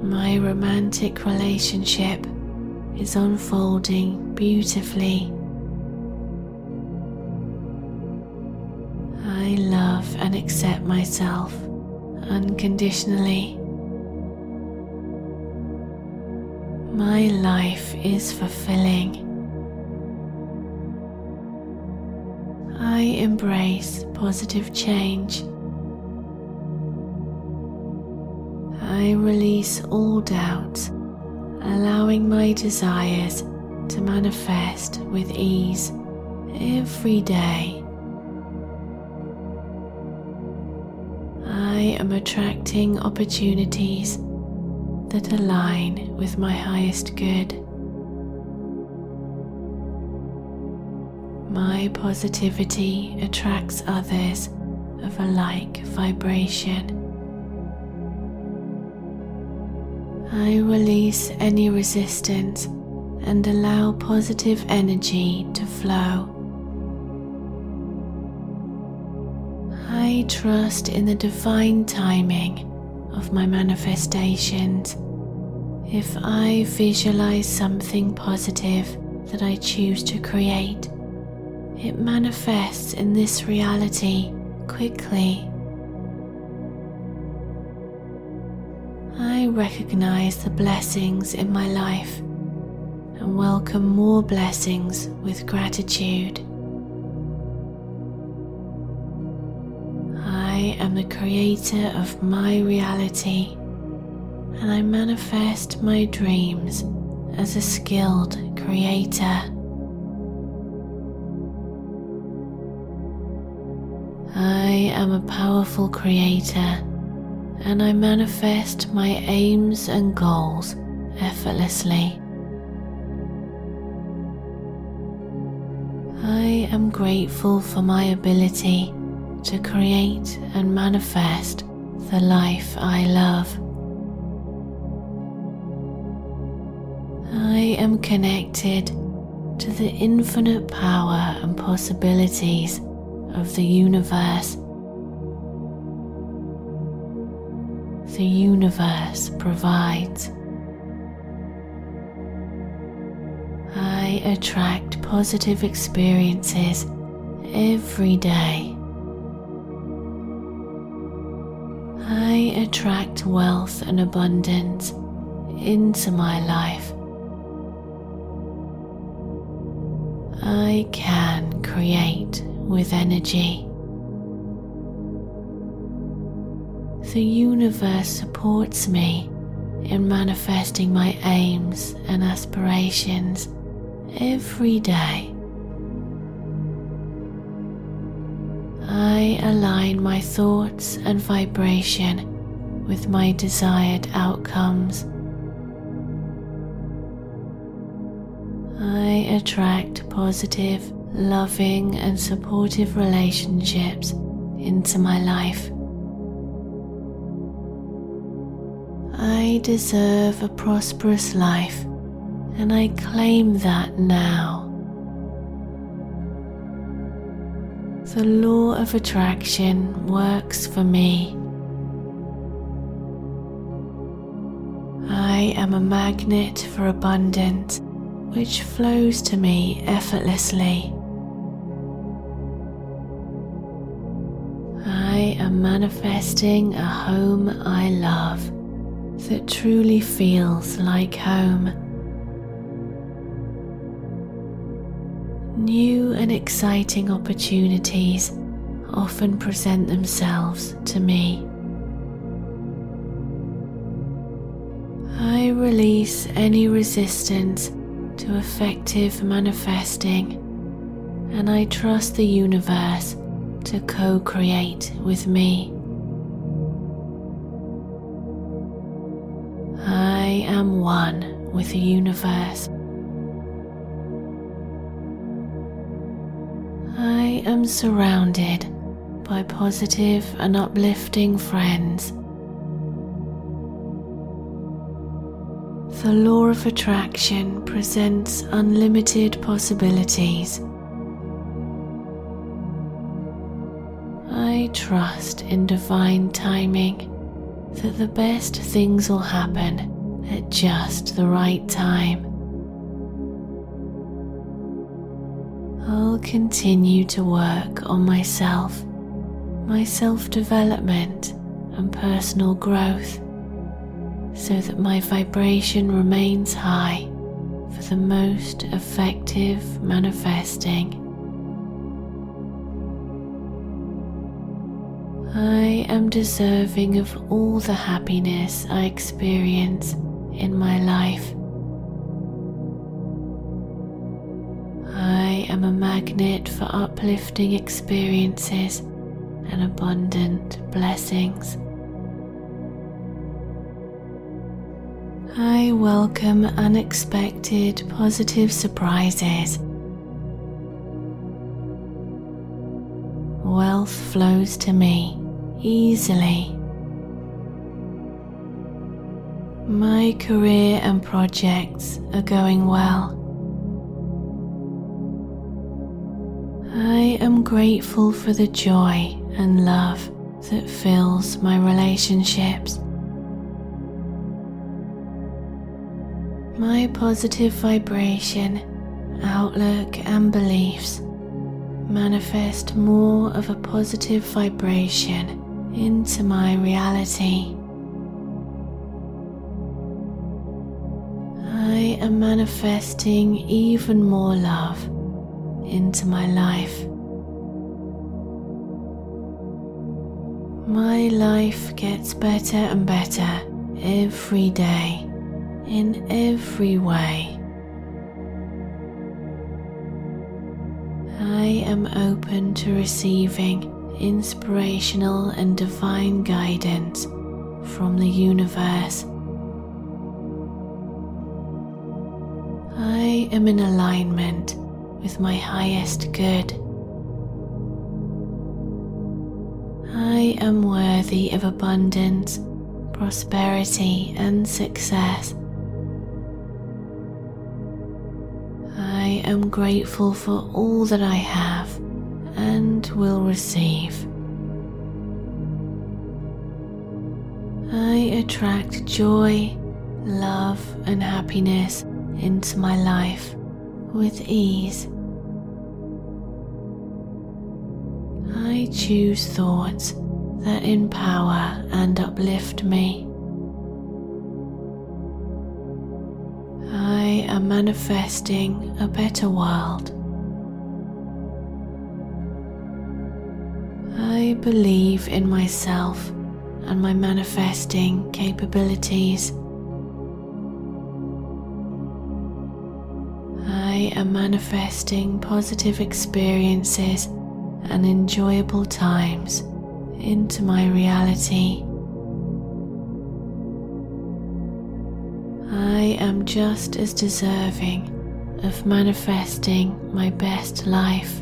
My romantic relationship is unfolding beautifully. Love and accept myself unconditionally. My life is fulfilling. I embrace positive change. I release all doubt, allowing my desires to manifest with ease every day. I am attracting opportunities that align with my highest good. My positivity attracts others of a like vibration. I release any resistance and allow positive energy to flow. I trust in the divine timing of my manifestations. If I visualize something positive that I choose to create, it manifests in this reality quickly. I recognize the blessings in my life and welcome more blessings with gratitude. I am the creator of my reality and I manifest my dreams as a skilled creator. I am a powerful creator and I manifest my aims and goals effortlessly. I am grateful for my ability to create and manifest the life I love. I am connected to the infinite power and possibilities of the universe. The universe provides. I attract positive experiences every day. Attract wealth and abundance into my life. I can create with energy. The universe supports me in manifesting my aims and aspirations every day. I align my thoughts and vibration with my desired outcomes. I attract positive, loving, and supportive relationships into my life. I deserve a prosperous life and I claim that now. The law of attraction works for me. I am a magnet for abundance which flows to me effortlessly. I am manifesting a home I love that truly feels like home. New and exciting opportunities often present themselves to me. Release any resistance to effective manifesting, and I trust the universe to co create with me. I am one with the universe. I am surrounded by positive and uplifting friends. The law of attraction presents unlimited possibilities. I trust in divine timing that the best things will happen at just the right time. I'll continue to work on myself, my self development, and personal growth so that my vibration remains high for the most effective manifesting. I am deserving of all the happiness I experience in my life. I am a magnet for uplifting experiences and abundant blessings. I welcome unexpected positive surprises. Wealth flows to me easily. My career and projects are going well. I am grateful for the joy and love that fills my relationships. My positive vibration, outlook, and beliefs manifest more of a positive vibration into my reality. I am manifesting even more love into my life. My life gets better and better every day in every way. I am open to receiving inspirational and divine guidance from the universe. I am in alignment with my highest good. I am worthy of abundance, prosperity, and success. I am grateful for all that I have and will receive. I attract joy, love, and happiness into my life with ease. I choose thoughts that empower and uplift me. I am manifesting a better world. I believe in myself and my manifesting capabilities. I am manifesting positive experiences and enjoyable times into my reality. I am just as deserving of manifesting my best life.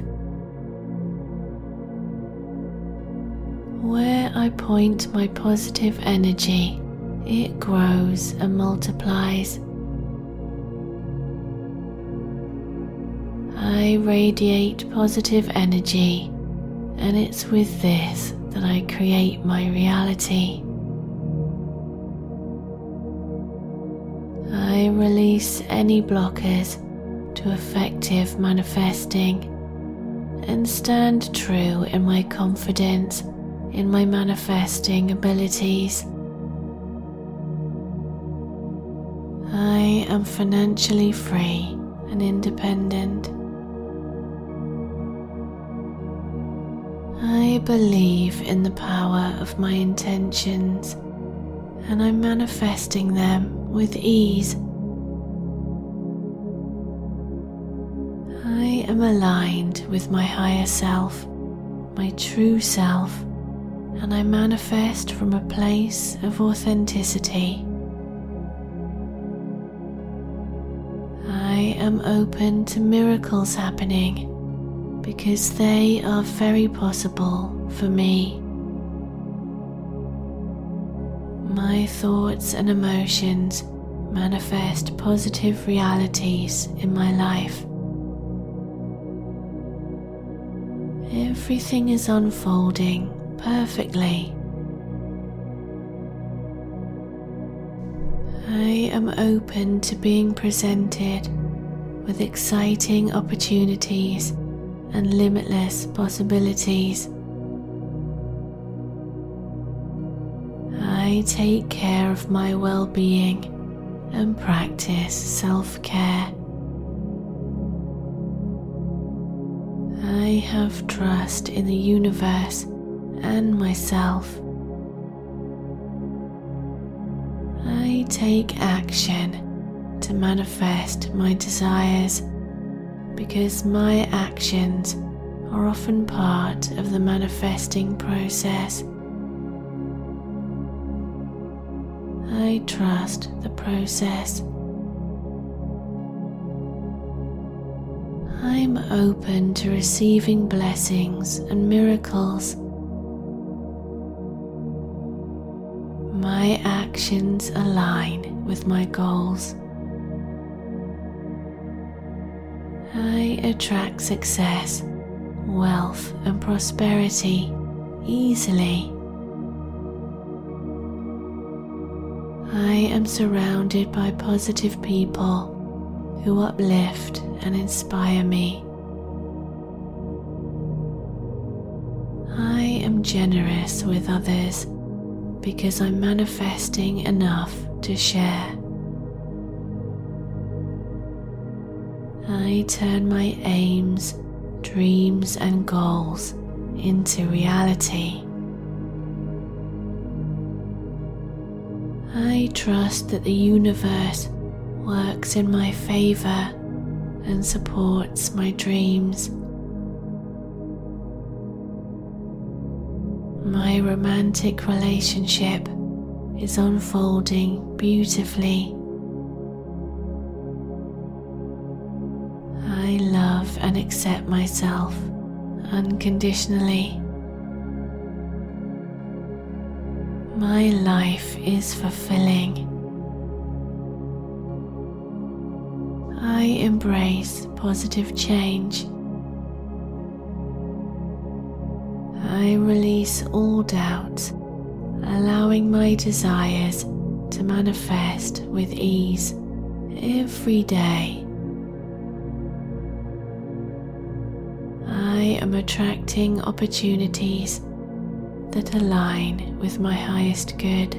Where I point my positive energy, it grows and multiplies. I radiate positive energy, and it's with this that I create my reality. I release any blockers to effective manifesting and stand true in my confidence in my manifesting abilities. I am financially free and independent. I believe in the power of my intentions and I'm manifesting them with ease. Am aligned with my higher self, my true self, and I manifest from a place of authenticity. I am open to miracles happening because they are very possible for me. My thoughts and emotions manifest positive realities in my life. Everything is unfolding perfectly. I am open to being presented with exciting opportunities and limitless possibilities. I take care of my well being and practice self care. I have trust in the universe and myself. I take action to manifest my desires because my actions are often part of the manifesting process. I trust the process. Open to receiving blessings and miracles. My actions align with my goals. I attract success, wealth, and prosperity easily. I am surrounded by positive people who uplift and inspire me. I am generous with others because I'm manifesting enough to share. I turn my aims, dreams, and goals into reality. I trust that the universe works in my favor and supports my dreams. My romantic relationship is unfolding beautifully. I love and accept myself unconditionally. My life is fulfilling. I embrace positive change. I release all doubts, allowing my desires to manifest with ease every day. I am attracting opportunities that align with my highest good.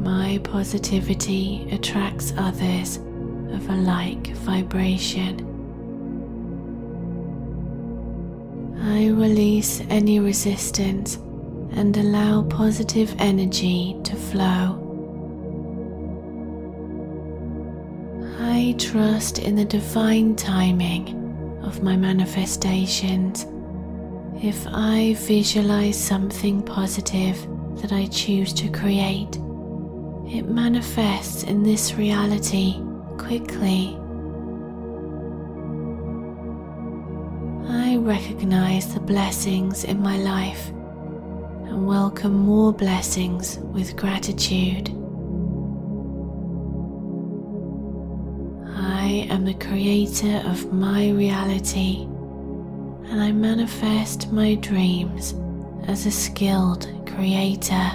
My positivity attracts others of a like vibration. I release any resistance and allow positive energy to flow. I trust in the divine timing of my manifestations. If I visualize something positive that I choose to create, it manifests in this reality quickly. Recognize the blessings in my life and welcome more blessings with gratitude. I am the creator of my reality and I manifest my dreams as a skilled creator.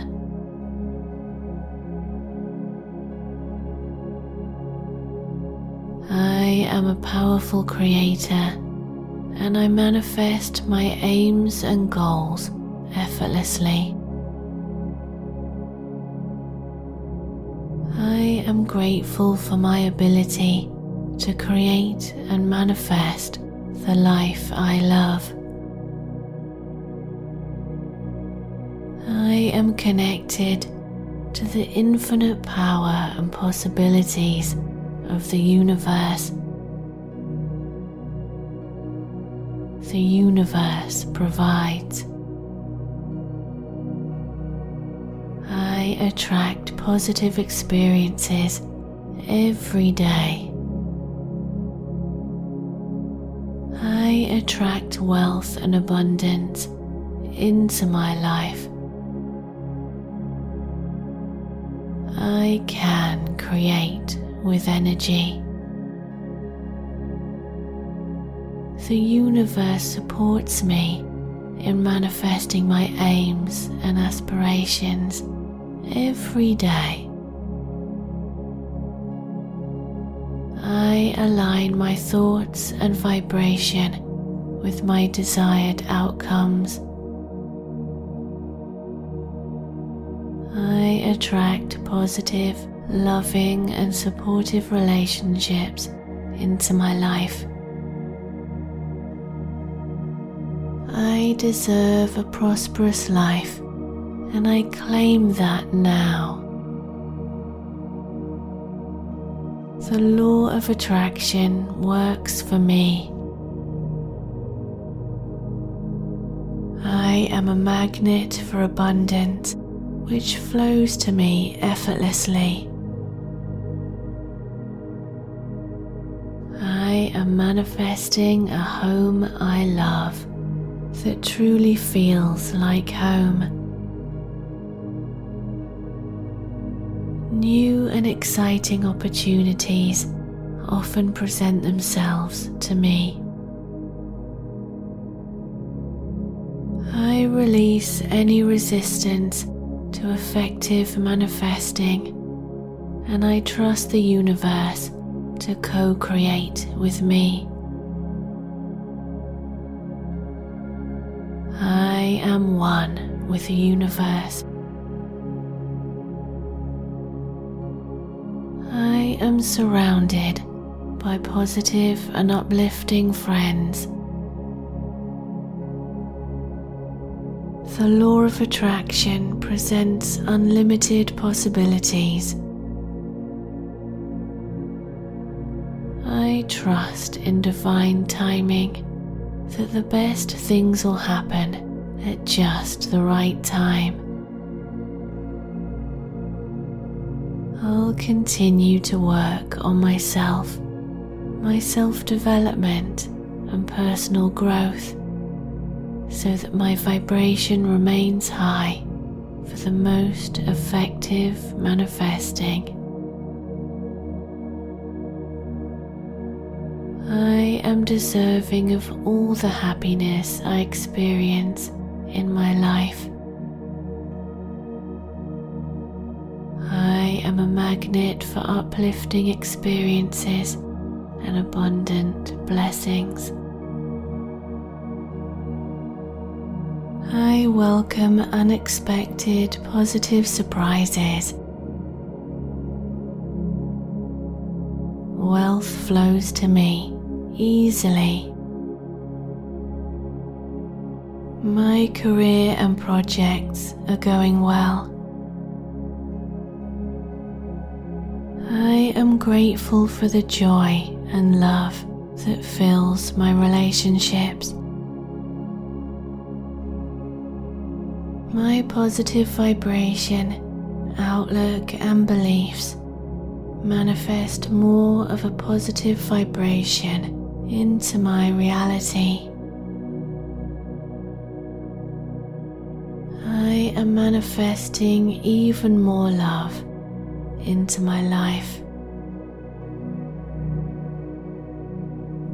I am a powerful creator and I manifest my aims and goals effortlessly. I am grateful for my ability to create and manifest the life I love. I am connected to the infinite power and possibilities of the universe. The universe provides. I attract positive experiences every day. I attract wealth and abundance into my life. I can create with energy. The universe supports me in manifesting my aims and aspirations every day. I align my thoughts and vibration with my desired outcomes. I attract positive, loving, and supportive relationships into my life. I deserve a prosperous life and I claim that now. The law of attraction works for me. I am a magnet for abundance which flows to me effortlessly. I am manifesting a home I love that truly feels like home. New and exciting opportunities often present themselves to me. I release any resistance to effective manifesting and I trust the universe to co create with me. I am one with the universe. I am surrounded by positive and uplifting friends. The law of attraction presents unlimited possibilities. I trust in divine timing that the best things will happen at just the right time. I'll continue to work on myself, my self development, and personal growth so that my vibration remains high for the most effective manifesting. I am deserving of all the happiness I experience in my life. I am a magnet for uplifting experiences and abundant blessings. I welcome unexpected positive surprises. Wealth flows to me easily. My career and projects are going well. I am grateful for the joy and love that fills my relationships. My positive vibration, outlook, and beliefs manifest more of a positive vibration into my reality. I am manifesting even more love into my life.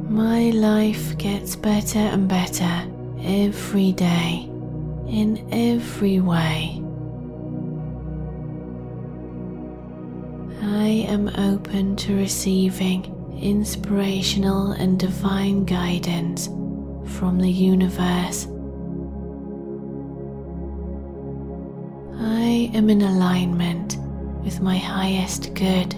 My life gets better and better every day in every way. I am open to receiving inspirational and divine guidance from the universe. I am in alignment with my highest good.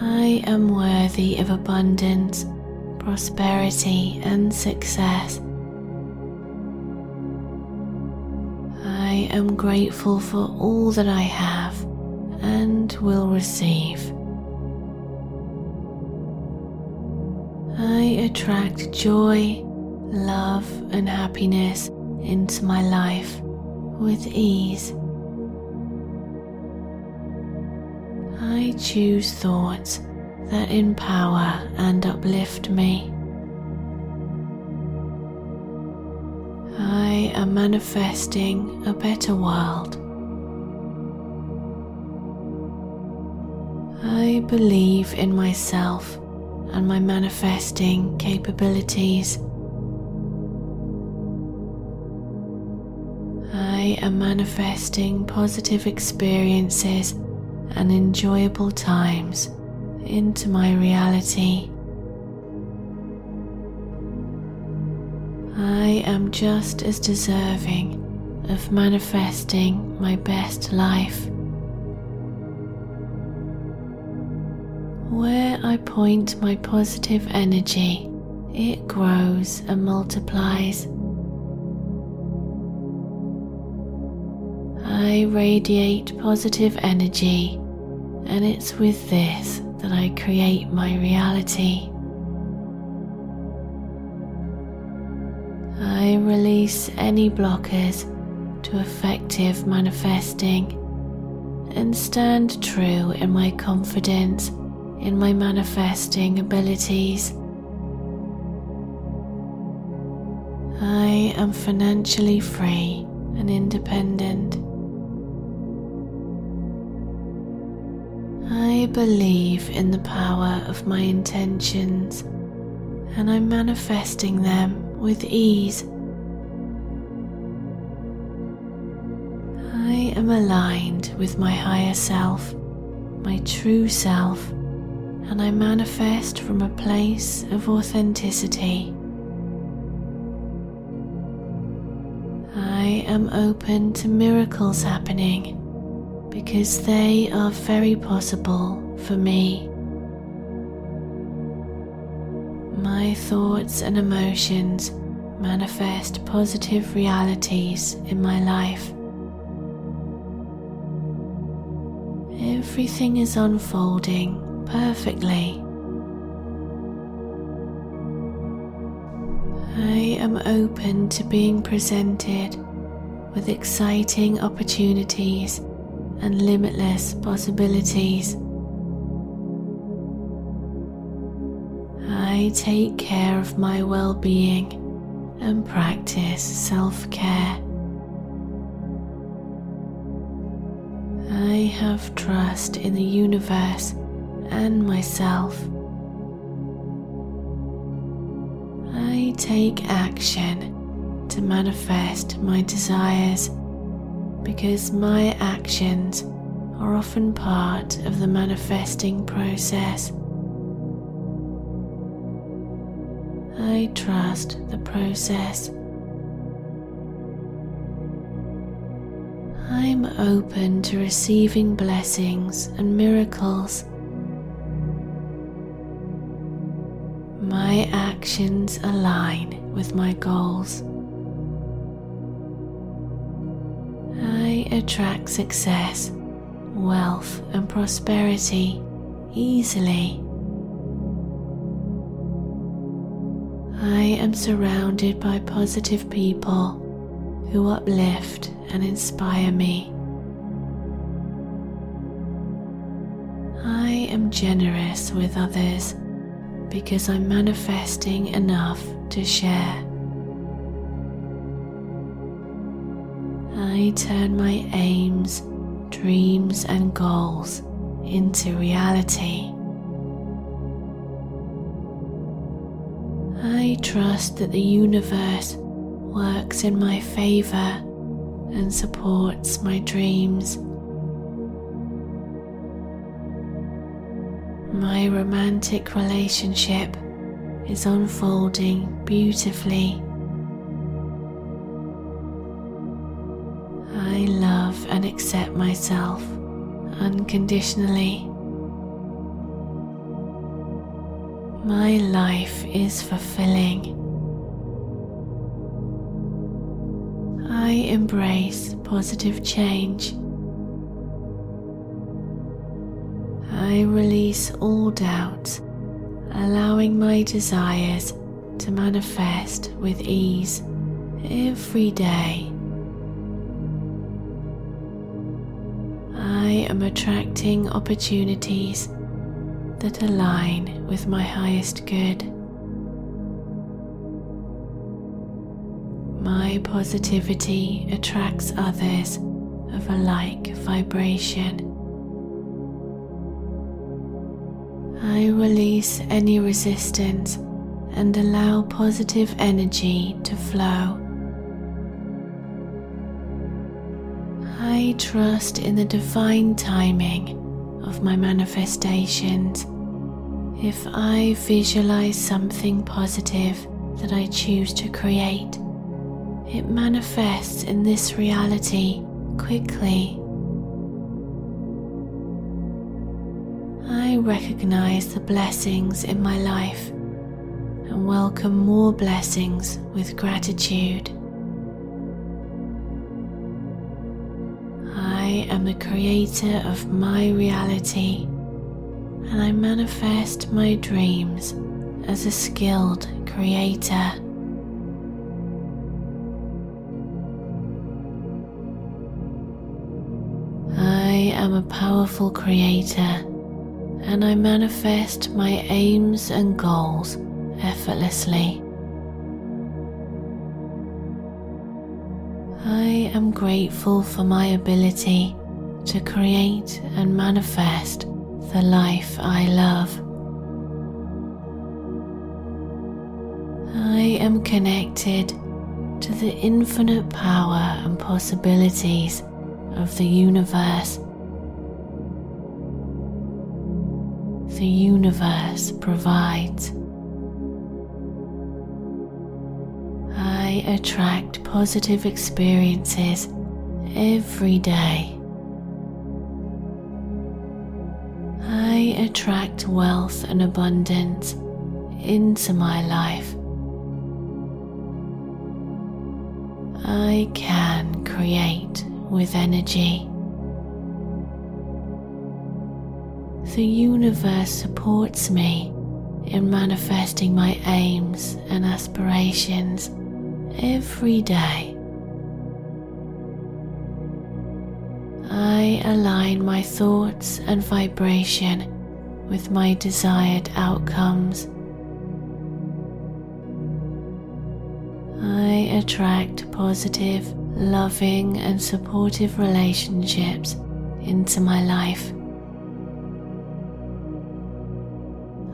I am worthy of abundance, prosperity, and success. I am grateful for all that I have and will receive. I attract joy, love, and happiness into my life with ease. I choose thoughts that empower and uplift me. I am manifesting a better world. I believe in myself and my manifesting capabilities. I am manifesting positive experiences and enjoyable times into my reality. I am just as deserving of manifesting my best life. Where I point my positive energy, it grows and multiplies. I radiate positive energy, and it's with this that I create my reality. I release any blockers to effective manifesting and stand true in my confidence in my manifesting abilities. I am financially free and independent. I believe in the power of my intentions and I'm manifesting them with ease. I am aligned with my higher self, my true self, and I manifest from a place of authenticity. I am open to miracles happening because they are very possible for me. my thoughts and emotions manifest positive realities in my life. Everything is unfolding perfectly. I am open to being presented with exciting opportunities and limitless possibilities. I take care of my well being and practice self care. I have trust in the universe and myself. I take action to manifest my desires because my actions are often part of the manifesting process. I trust the process. I'm open to receiving blessings and miracles. My actions align with my goals. Attract success, wealth, and prosperity easily. I am surrounded by positive people who uplift and inspire me. I am generous with others because I'm manifesting enough to share. I turn my aims, dreams, and goals into reality. I trust that the universe works in my favor and supports my dreams. My romantic relationship is unfolding beautifully. Love and accept myself unconditionally. My life is fulfilling. I embrace positive change. I release all doubt, allowing my desires to manifest with ease every day. I am attracting opportunities that align with my highest good. My positivity attracts others of a like vibration. I release any resistance and allow positive energy to flow. I trust in the divine timing of my manifestations. If I visualize something positive that I choose to create, it manifests in this reality quickly. I recognize the blessings in my life and welcome more blessings with gratitude. Am the creator of my reality and I manifest my dreams as a skilled creator. I am a powerful creator and I manifest my aims and goals effortlessly. I am grateful for my ability to create and manifest the life I love. I am connected to the infinite power and possibilities of the universe. The universe provides. I attract positive experiences every day. Attract wealth and abundance into my life. I can create with energy. The universe supports me in manifesting my aims and aspirations every day. I align my thoughts and vibration with my desired outcomes. I attract positive, loving, and supportive relationships into my life.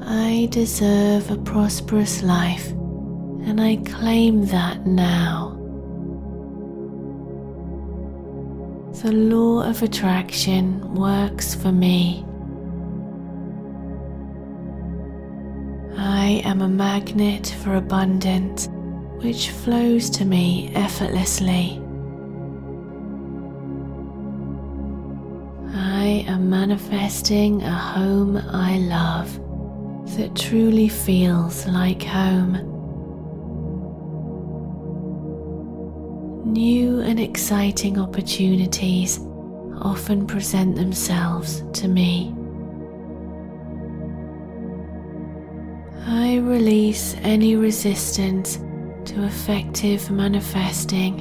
I deserve a prosperous life, and I claim that now. The law of attraction works for me. I am a magnet for abundance which flows to me effortlessly. I am manifesting a home I love that truly feels like home. New and exciting opportunities often present themselves to me. I release any resistance to effective manifesting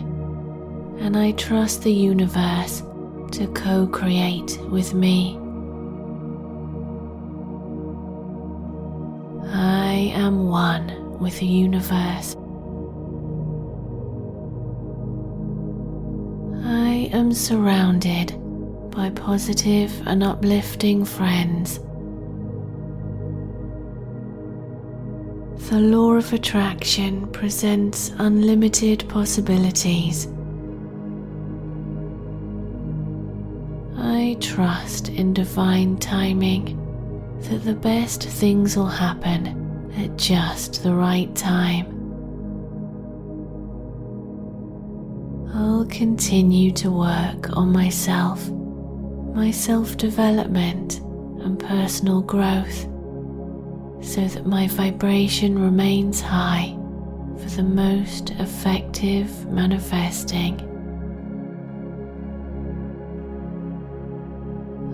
and I trust the universe to co create with me. I am one with the universe. I am surrounded by positive and uplifting friends. The law of attraction presents unlimited possibilities. I trust in divine timing that the best things will happen at just the right time. I'll continue to work on myself, my self development, and personal growth so that my vibration remains high for the most effective manifesting.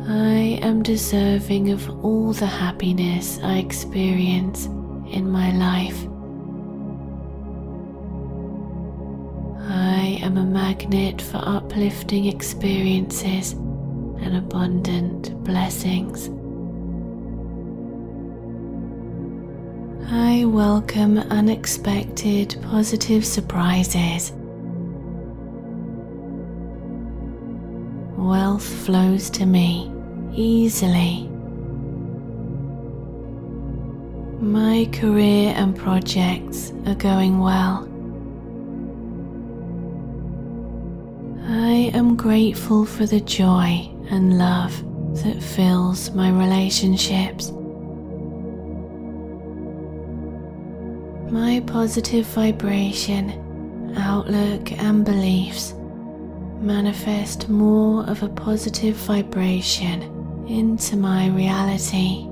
I am deserving of all the happiness I experience in my life. I am a magnet for uplifting experiences and abundant blessings. I welcome unexpected positive surprises. Wealth flows to me easily. My career and projects are going well. I am grateful for the joy and love that fills my relationships. My positive vibration, outlook, and beliefs manifest more of a positive vibration into my reality.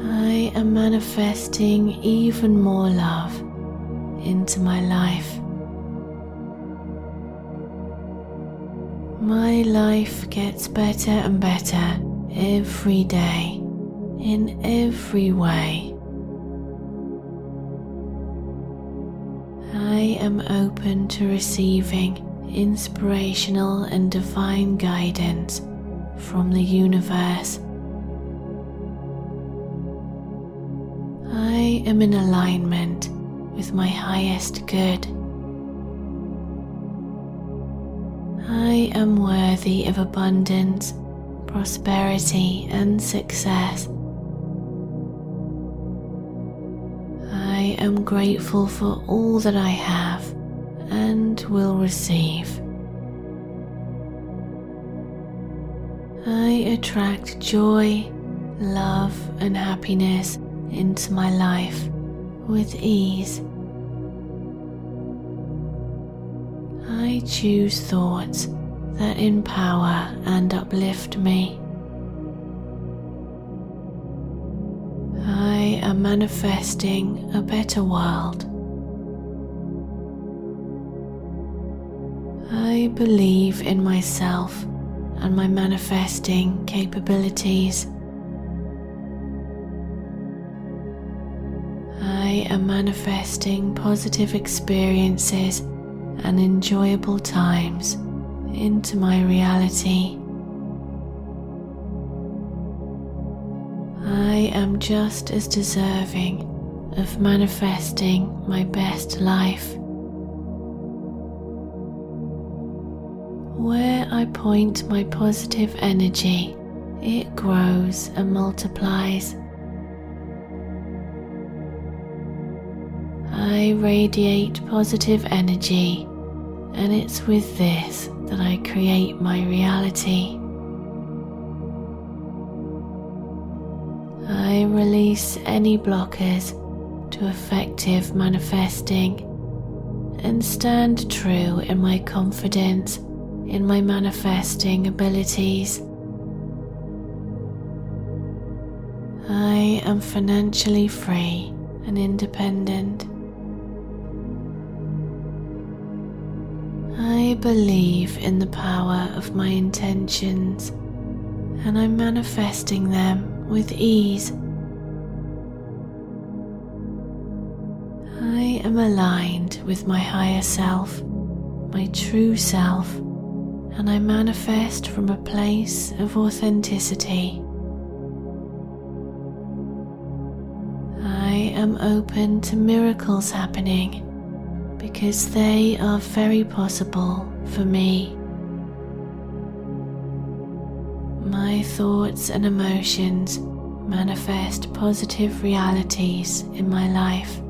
I am manifesting even more love into my life. My life gets better and better every day in every way. I am open to receiving inspirational and divine guidance from the universe. I am in alignment with my highest good. I am worthy of abundance, prosperity, and success. I am grateful for all that I have and will receive. I attract joy, love, and happiness into my life with ease. I choose thoughts that empower and uplift me. I am manifesting a better world. I believe in myself and my manifesting capabilities. I am manifesting positive experiences and enjoyable times into my reality. I am just as deserving of manifesting my best life. Where I point my positive energy, it grows and multiplies. I radiate positive energy, and it's with this that I create my reality. Release any blockers to effective manifesting and stand true in my confidence in my manifesting abilities. I am financially free and independent. I believe in the power of my intentions and I'm manifesting them with ease. Am aligned with my higher self, my true self, and I manifest from a place of authenticity. I am open to miracles happening because they are very possible for me. My thoughts and emotions manifest positive realities in my life.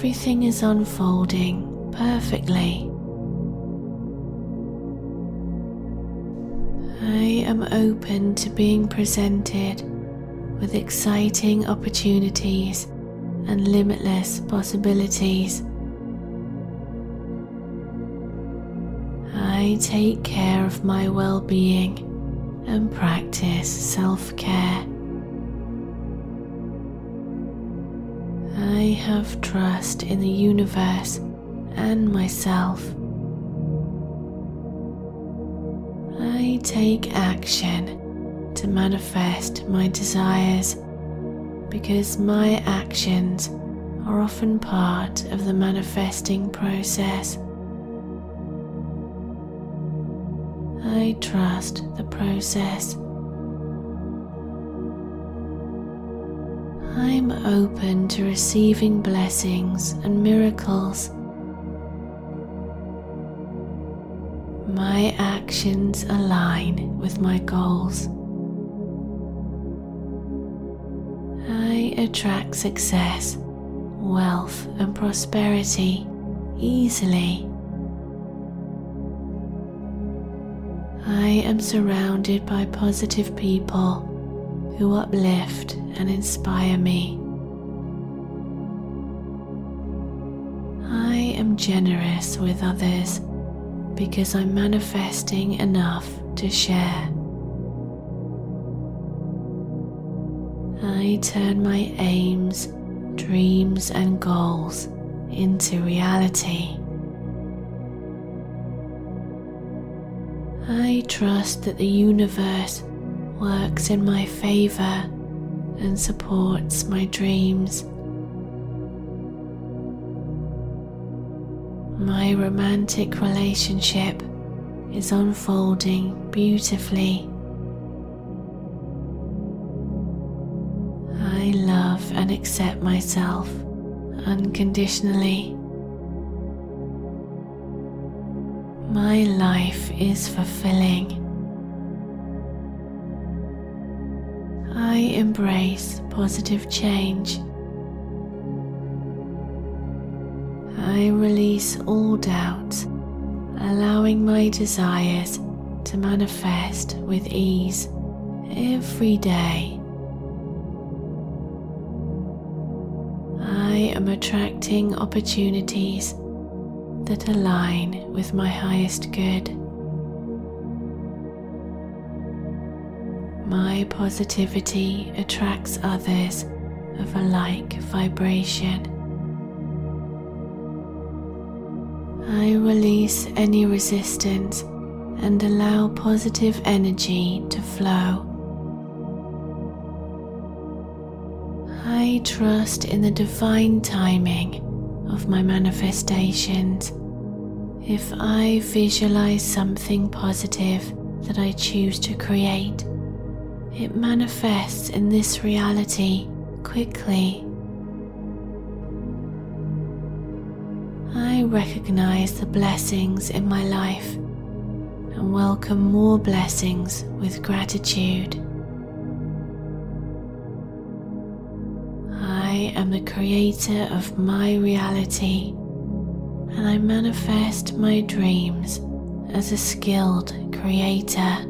Everything is unfolding perfectly. I am open to being presented with exciting opportunities and limitless possibilities. I take care of my well being and practice self care. Have trust in the universe and myself. I take action to manifest my desires because my actions are often part of the manifesting process. I trust the process. I'm open to receiving blessings and miracles. My actions align with my goals. I attract success, wealth, and prosperity easily. I am surrounded by positive people who uplift and inspire me. I am generous with others because I'm manifesting enough to share. I turn my aims, dreams, and goals into reality. I trust that the universe works in my favor and supports my dreams. My romantic relationship is unfolding beautifully. I love and accept myself unconditionally. My life is fulfilling. Embrace positive change. I release all doubts, allowing my desires to manifest with ease every day. I am attracting opportunities that align with my highest good. My positivity attracts others of a like vibration. I release any resistance and allow positive energy to flow. I trust in the divine timing of my manifestations. If I visualize something positive that I choose to create, it manifests in this reality quickly. I recognize the blessings in my life and welcome more blessings with gratitude. I am the creator of my reality and I manifest my dreams as a skilled creator.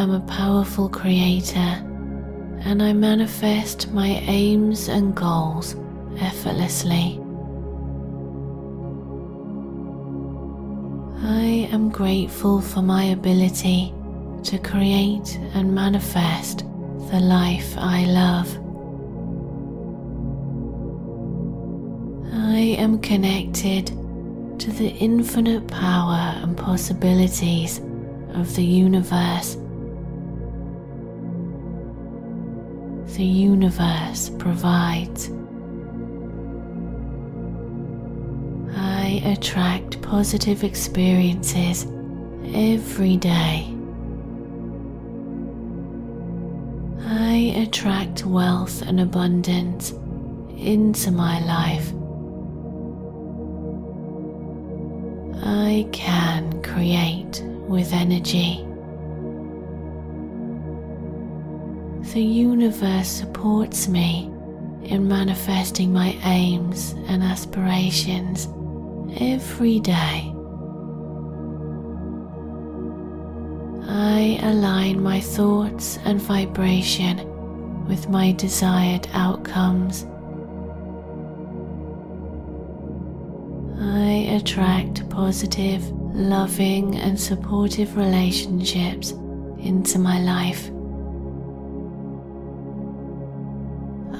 Am a powerful creator and I manifest my aims and goals effortlessly. I am grateful for my ability to create and manifest the life I love. I am connected to the infinite power and possibilities of the universe. The universe provides. I attract positive experiences every day. I attract wealth and abundance into my life. I can create with energy. The universe supports me in manifesting my aims and aspirations every day. I align my thoughts and vibration with my desired outcomes. I attract positive, loving, and supportive relationships into my life.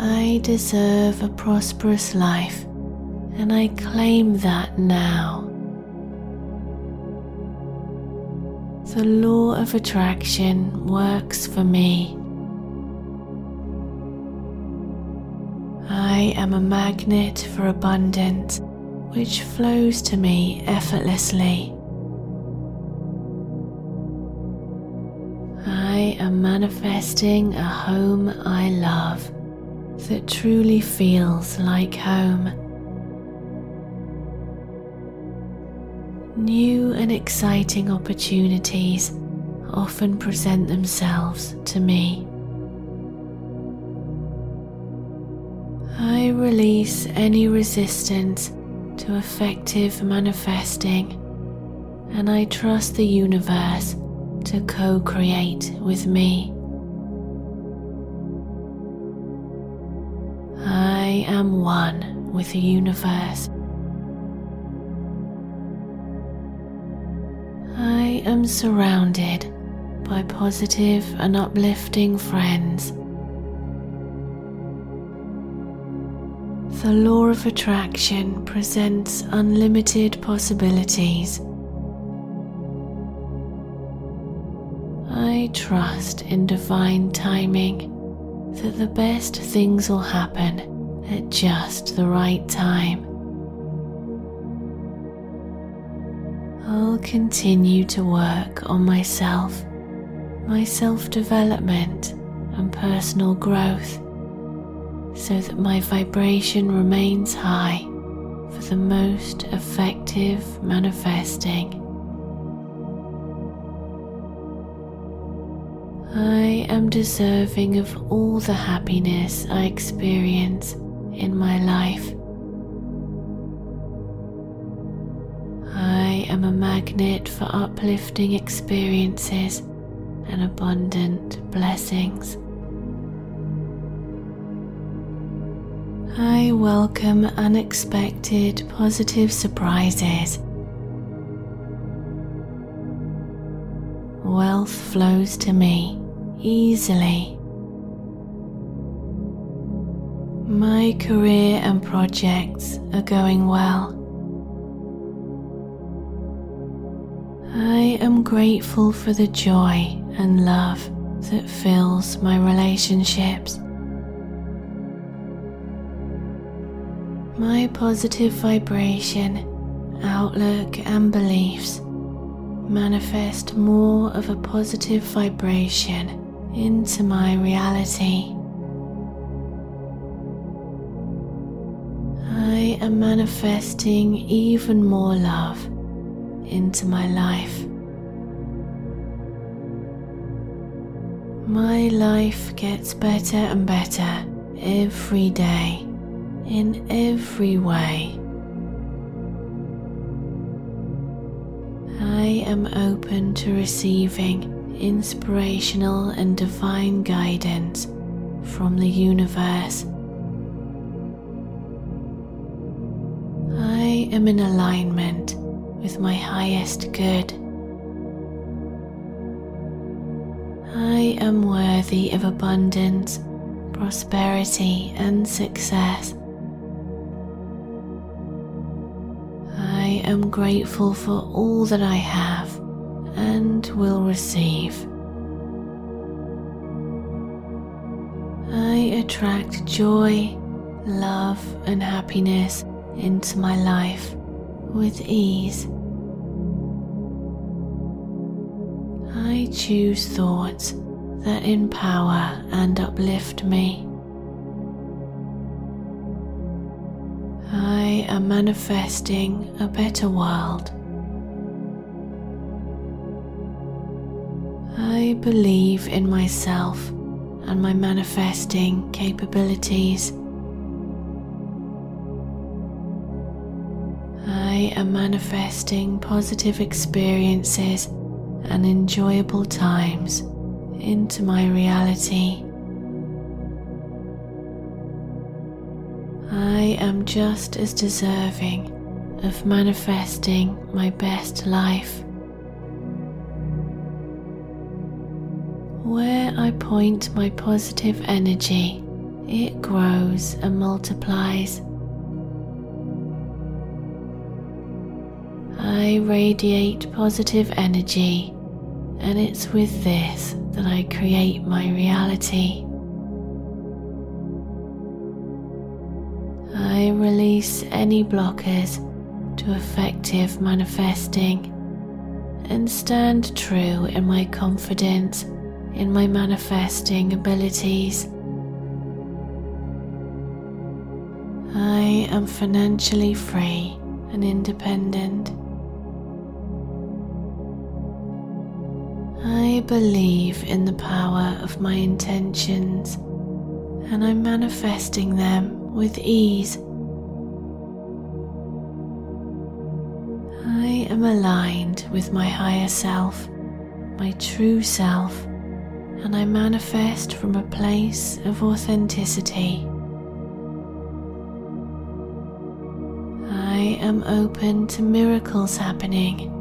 I deserve a prosperous life and I claim that now. The law of attraction works for me. I am a magnet for abundance which flows to me effortlessly. I am manifesting a home I love that truly feels like home. New and exciting opportunities often present themselves to me. I release any resistance to effective manifesting and I trust the universe to co create with me. Am one with the universe I am surrounded by positive and uplifting friends. The law of attraction presents unlimited possibilities. I trust in divine timing that the best things will happen at just the right time. I'll continue to work on myself, my self development, and personal growth so that my vibration remains high for the most effective manifesting. I am deserving of all the happiness I experience in my life. I am a magnet for uplifting experiences and abundant blessings. I welcome unexpected positive surprises. Wealth flows to me easily. My career and projects are going well. I am grateful for the joy and love that fills my relationships. My positive vibration, outlook, and beliefs manifest more of a positive vibration into my reality. I am manifesting even more love into my life. My life gets better and better every day in every way. I am open to receiving inspirational and divine guidance from the universe. I am in alignment with my highest good. I am worthy of abundance, prosperity, and success. I am grateful for all that I have and will receive. I attract joy, love, and happiness into my life with ease. I choose thoughts that empower and uplift me. I am manifesting a better world. I believe in myself and my manifesting capabilities. I am manifesting positive experiences and enjoyable times into my reality. I am just as deserving of manifesting my best life. Where I point my positive energy, it grows and multiplies. I radiate positive energy, and it's with this that I create my reality. I release any blockers to effective manifesting and stand true in my confidence in my manifesting abilities. I am financially free and independent. I believe in the power of my intentions and I'm manifesting them with ease. I am aligned with my higher self, my true self, and I manifest from a place of authenticity. I am open to miracles happening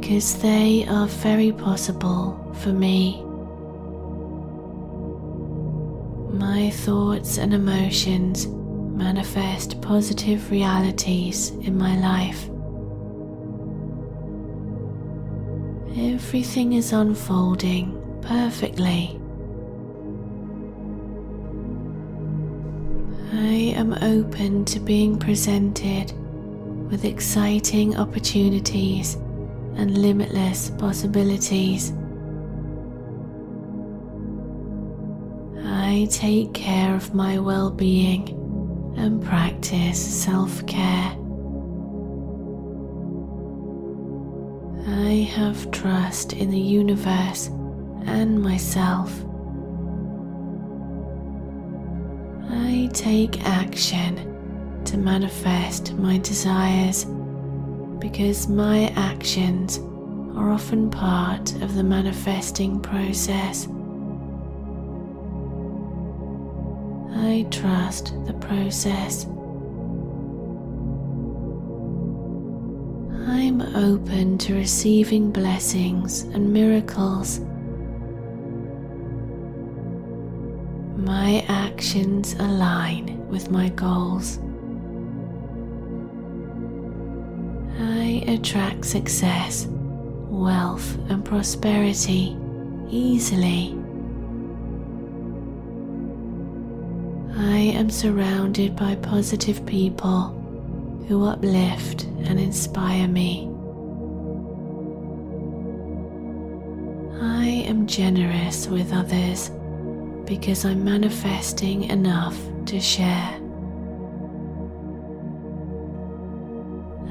because they are very possible for me. My thoughts and emotions manifest positive realities in my life. Everything is unfolding perfectly. I am open to being presented with exciting opportunities and limitless possibilities. I take care of my well being and practice self care. I have trust in the universe and myself. I take action to manifest my desires because my actions are often part of the manifesting process. I trust the process. I'm open to receiving blessings and miracles. My actions align with my goals. Attract success wealth and prosperity easily. I am surrounded by positive people who uplift and inspire me. I am generous with others because I'm manifesting enough to share.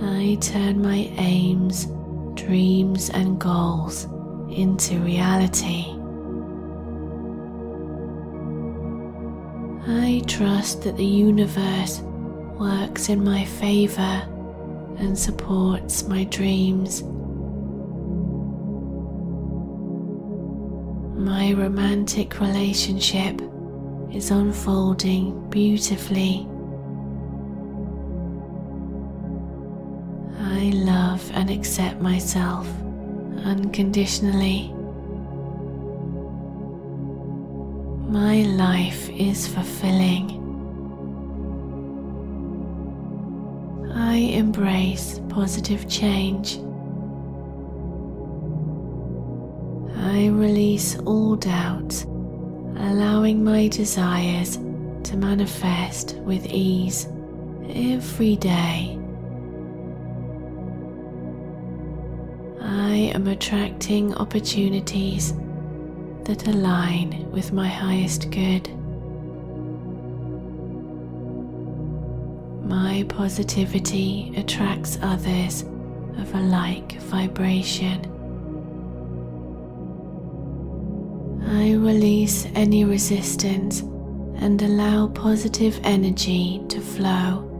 I turn my aims, dreams, and goals into reality. I trust that the universe works in my favor and supports my dreams. My romantic relationship is unfolding beautifully. And accept myself unconditionally. My life is fulfilling. I embrace positive change. I release all doubt, allowing my desires to manifest with ease every day. Attracting opportunities that align with my highest good. My positivity attracts others of a like vibration. I release any resistance and allow positive energy to flow.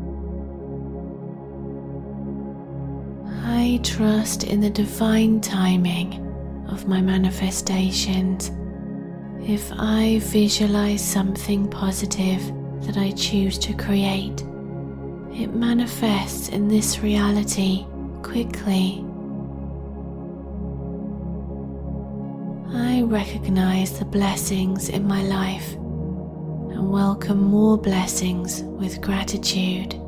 I trust in the divine timing of my manifestations. If I visualize something positive that I choose to create, it manifests in this reality quickly. I recognize the blessings in my life and welcome more blessings with gratitude.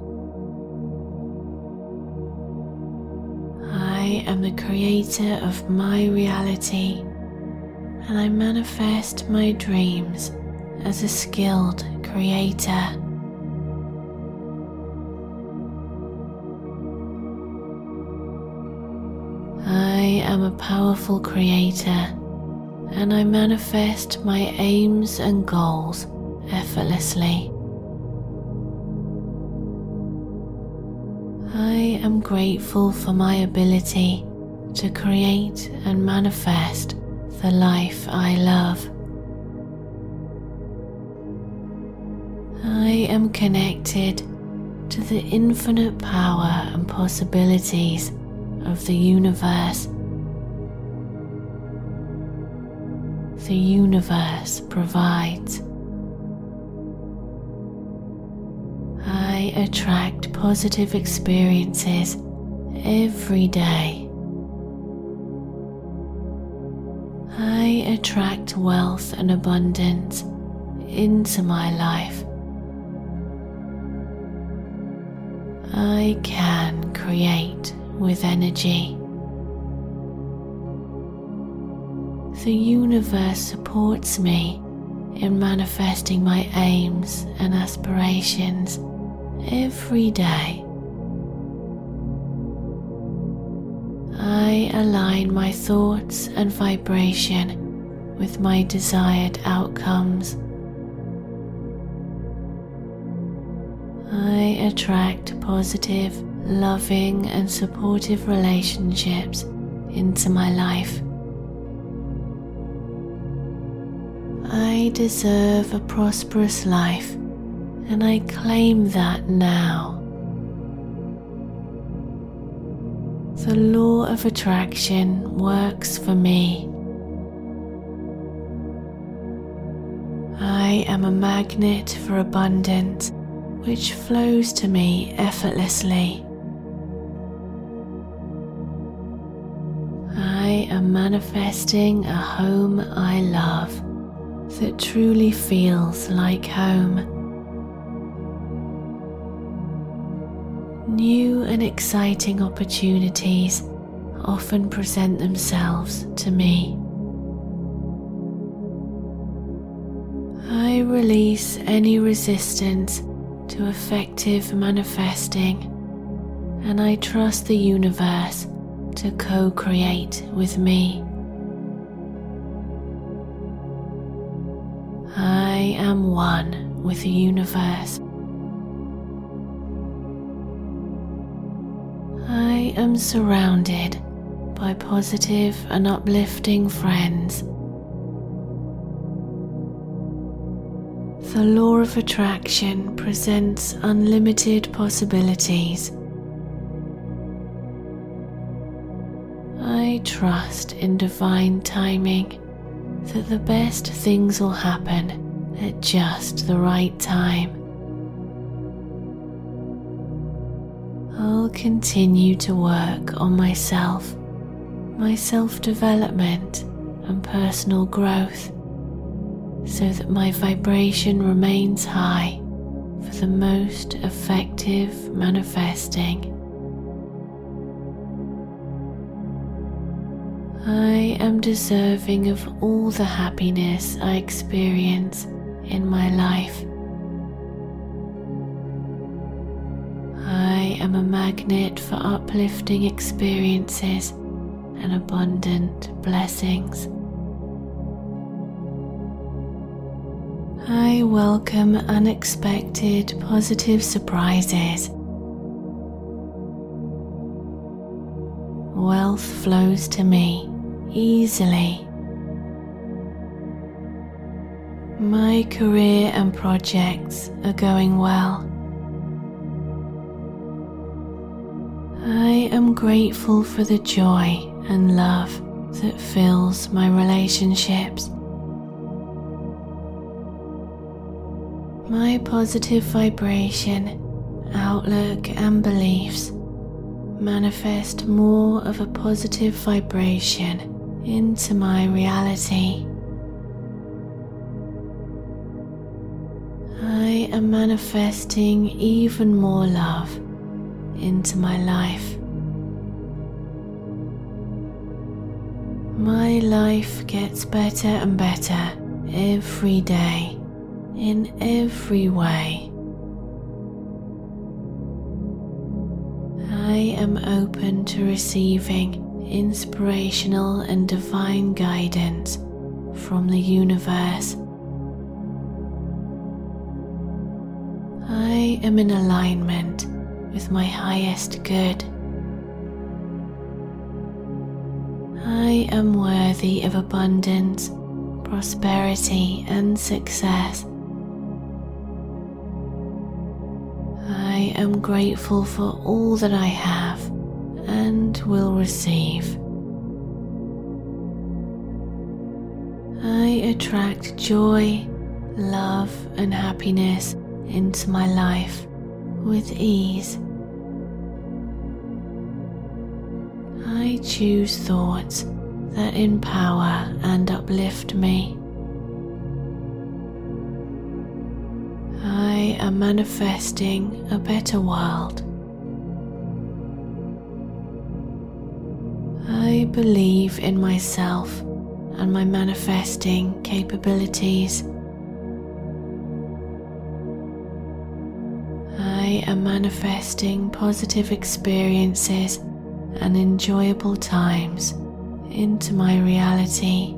I am the creator of my reality and I manifest my dreams as a skilled creator. I am a powerful creator and I manifest my aims and goals effortlessly. I am grateful for my ability to create and manifest the life I love. I am connected to the infinite power and possibilities of the universe. The universe provides. I attract positive experiences every day. I attract wealth and abundance into my life. I can create with energy. The universe supports me in manifesting my aims and aspirations every day. I align my thoughts and vibration with my desired outcomes. I attract positive, loving, and supportive relationships into my life. I deserve a prosperous life and I claim that now. The law of attraction works for me. I am a magnet for abundance which flows to me effortlessly. I am manifesting a home I love that truly feels like home. New and exciting opportunities often present themselves to me. I release any resistance to effective manifesting and I trust the universe to co create with me. I am one with the universe. Am surrounded by positive and uplifting friends. The law of attraction presents unlimited possibilities. I trust in divine timing that the best things will happen at just the right time. I'll continue to work on myself, my self development, and personal growth so that my vibration remains high for the most effective manifesting. I am deserving of all the happiness I experience in my life. I am a magnet for uplifting experiences and abundant blessings. I welcome unexpected positive surprises. Wealth flows to me easily. My career and projects are going well. I am grateful for the joy and love that fills my relationships. My positive vibration, outlook, and beliefs manifest more of a positive vibration into my reality. I am manifesting even more love into my life. My life gets better and better every day in every way. I am open to receiving inspirational and divine guidance from the universe. I am in alignment with my highest good. I am worthy of abundance, prosperity, and success. I am grateful for all that I have and will receive. I attract joy, love, and happiness into my life with ease. I choose thoughts that empower and uplift me. I am manifesting a better world. I believe in myself and my manifesting capabilities. I am manifesting positive experiences and enjoyable times into my reality.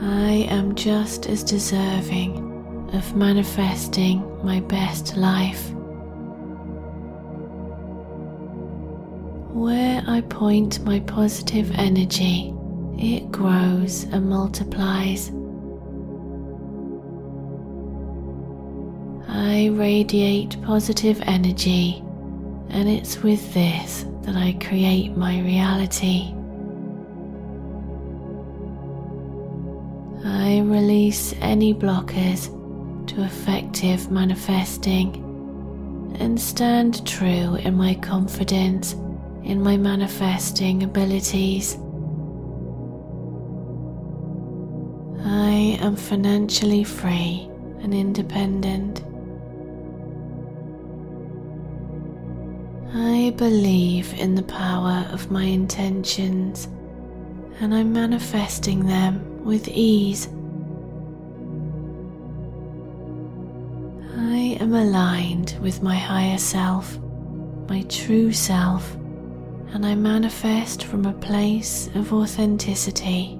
I am just as deserving of manifesting my best life. Where I point my positive energy, it grows and multiplies. I radiate positive energy, and it's with this that I create my reality. I release any blockers to effective manifesting and stand true in my confidence in my manifesting abilities. I am financially free and independent. I believe in the power of my intentions and I'm manifesting them with ease. I am aligned with my higher self, my true self, and I manifest from a place of authenticity.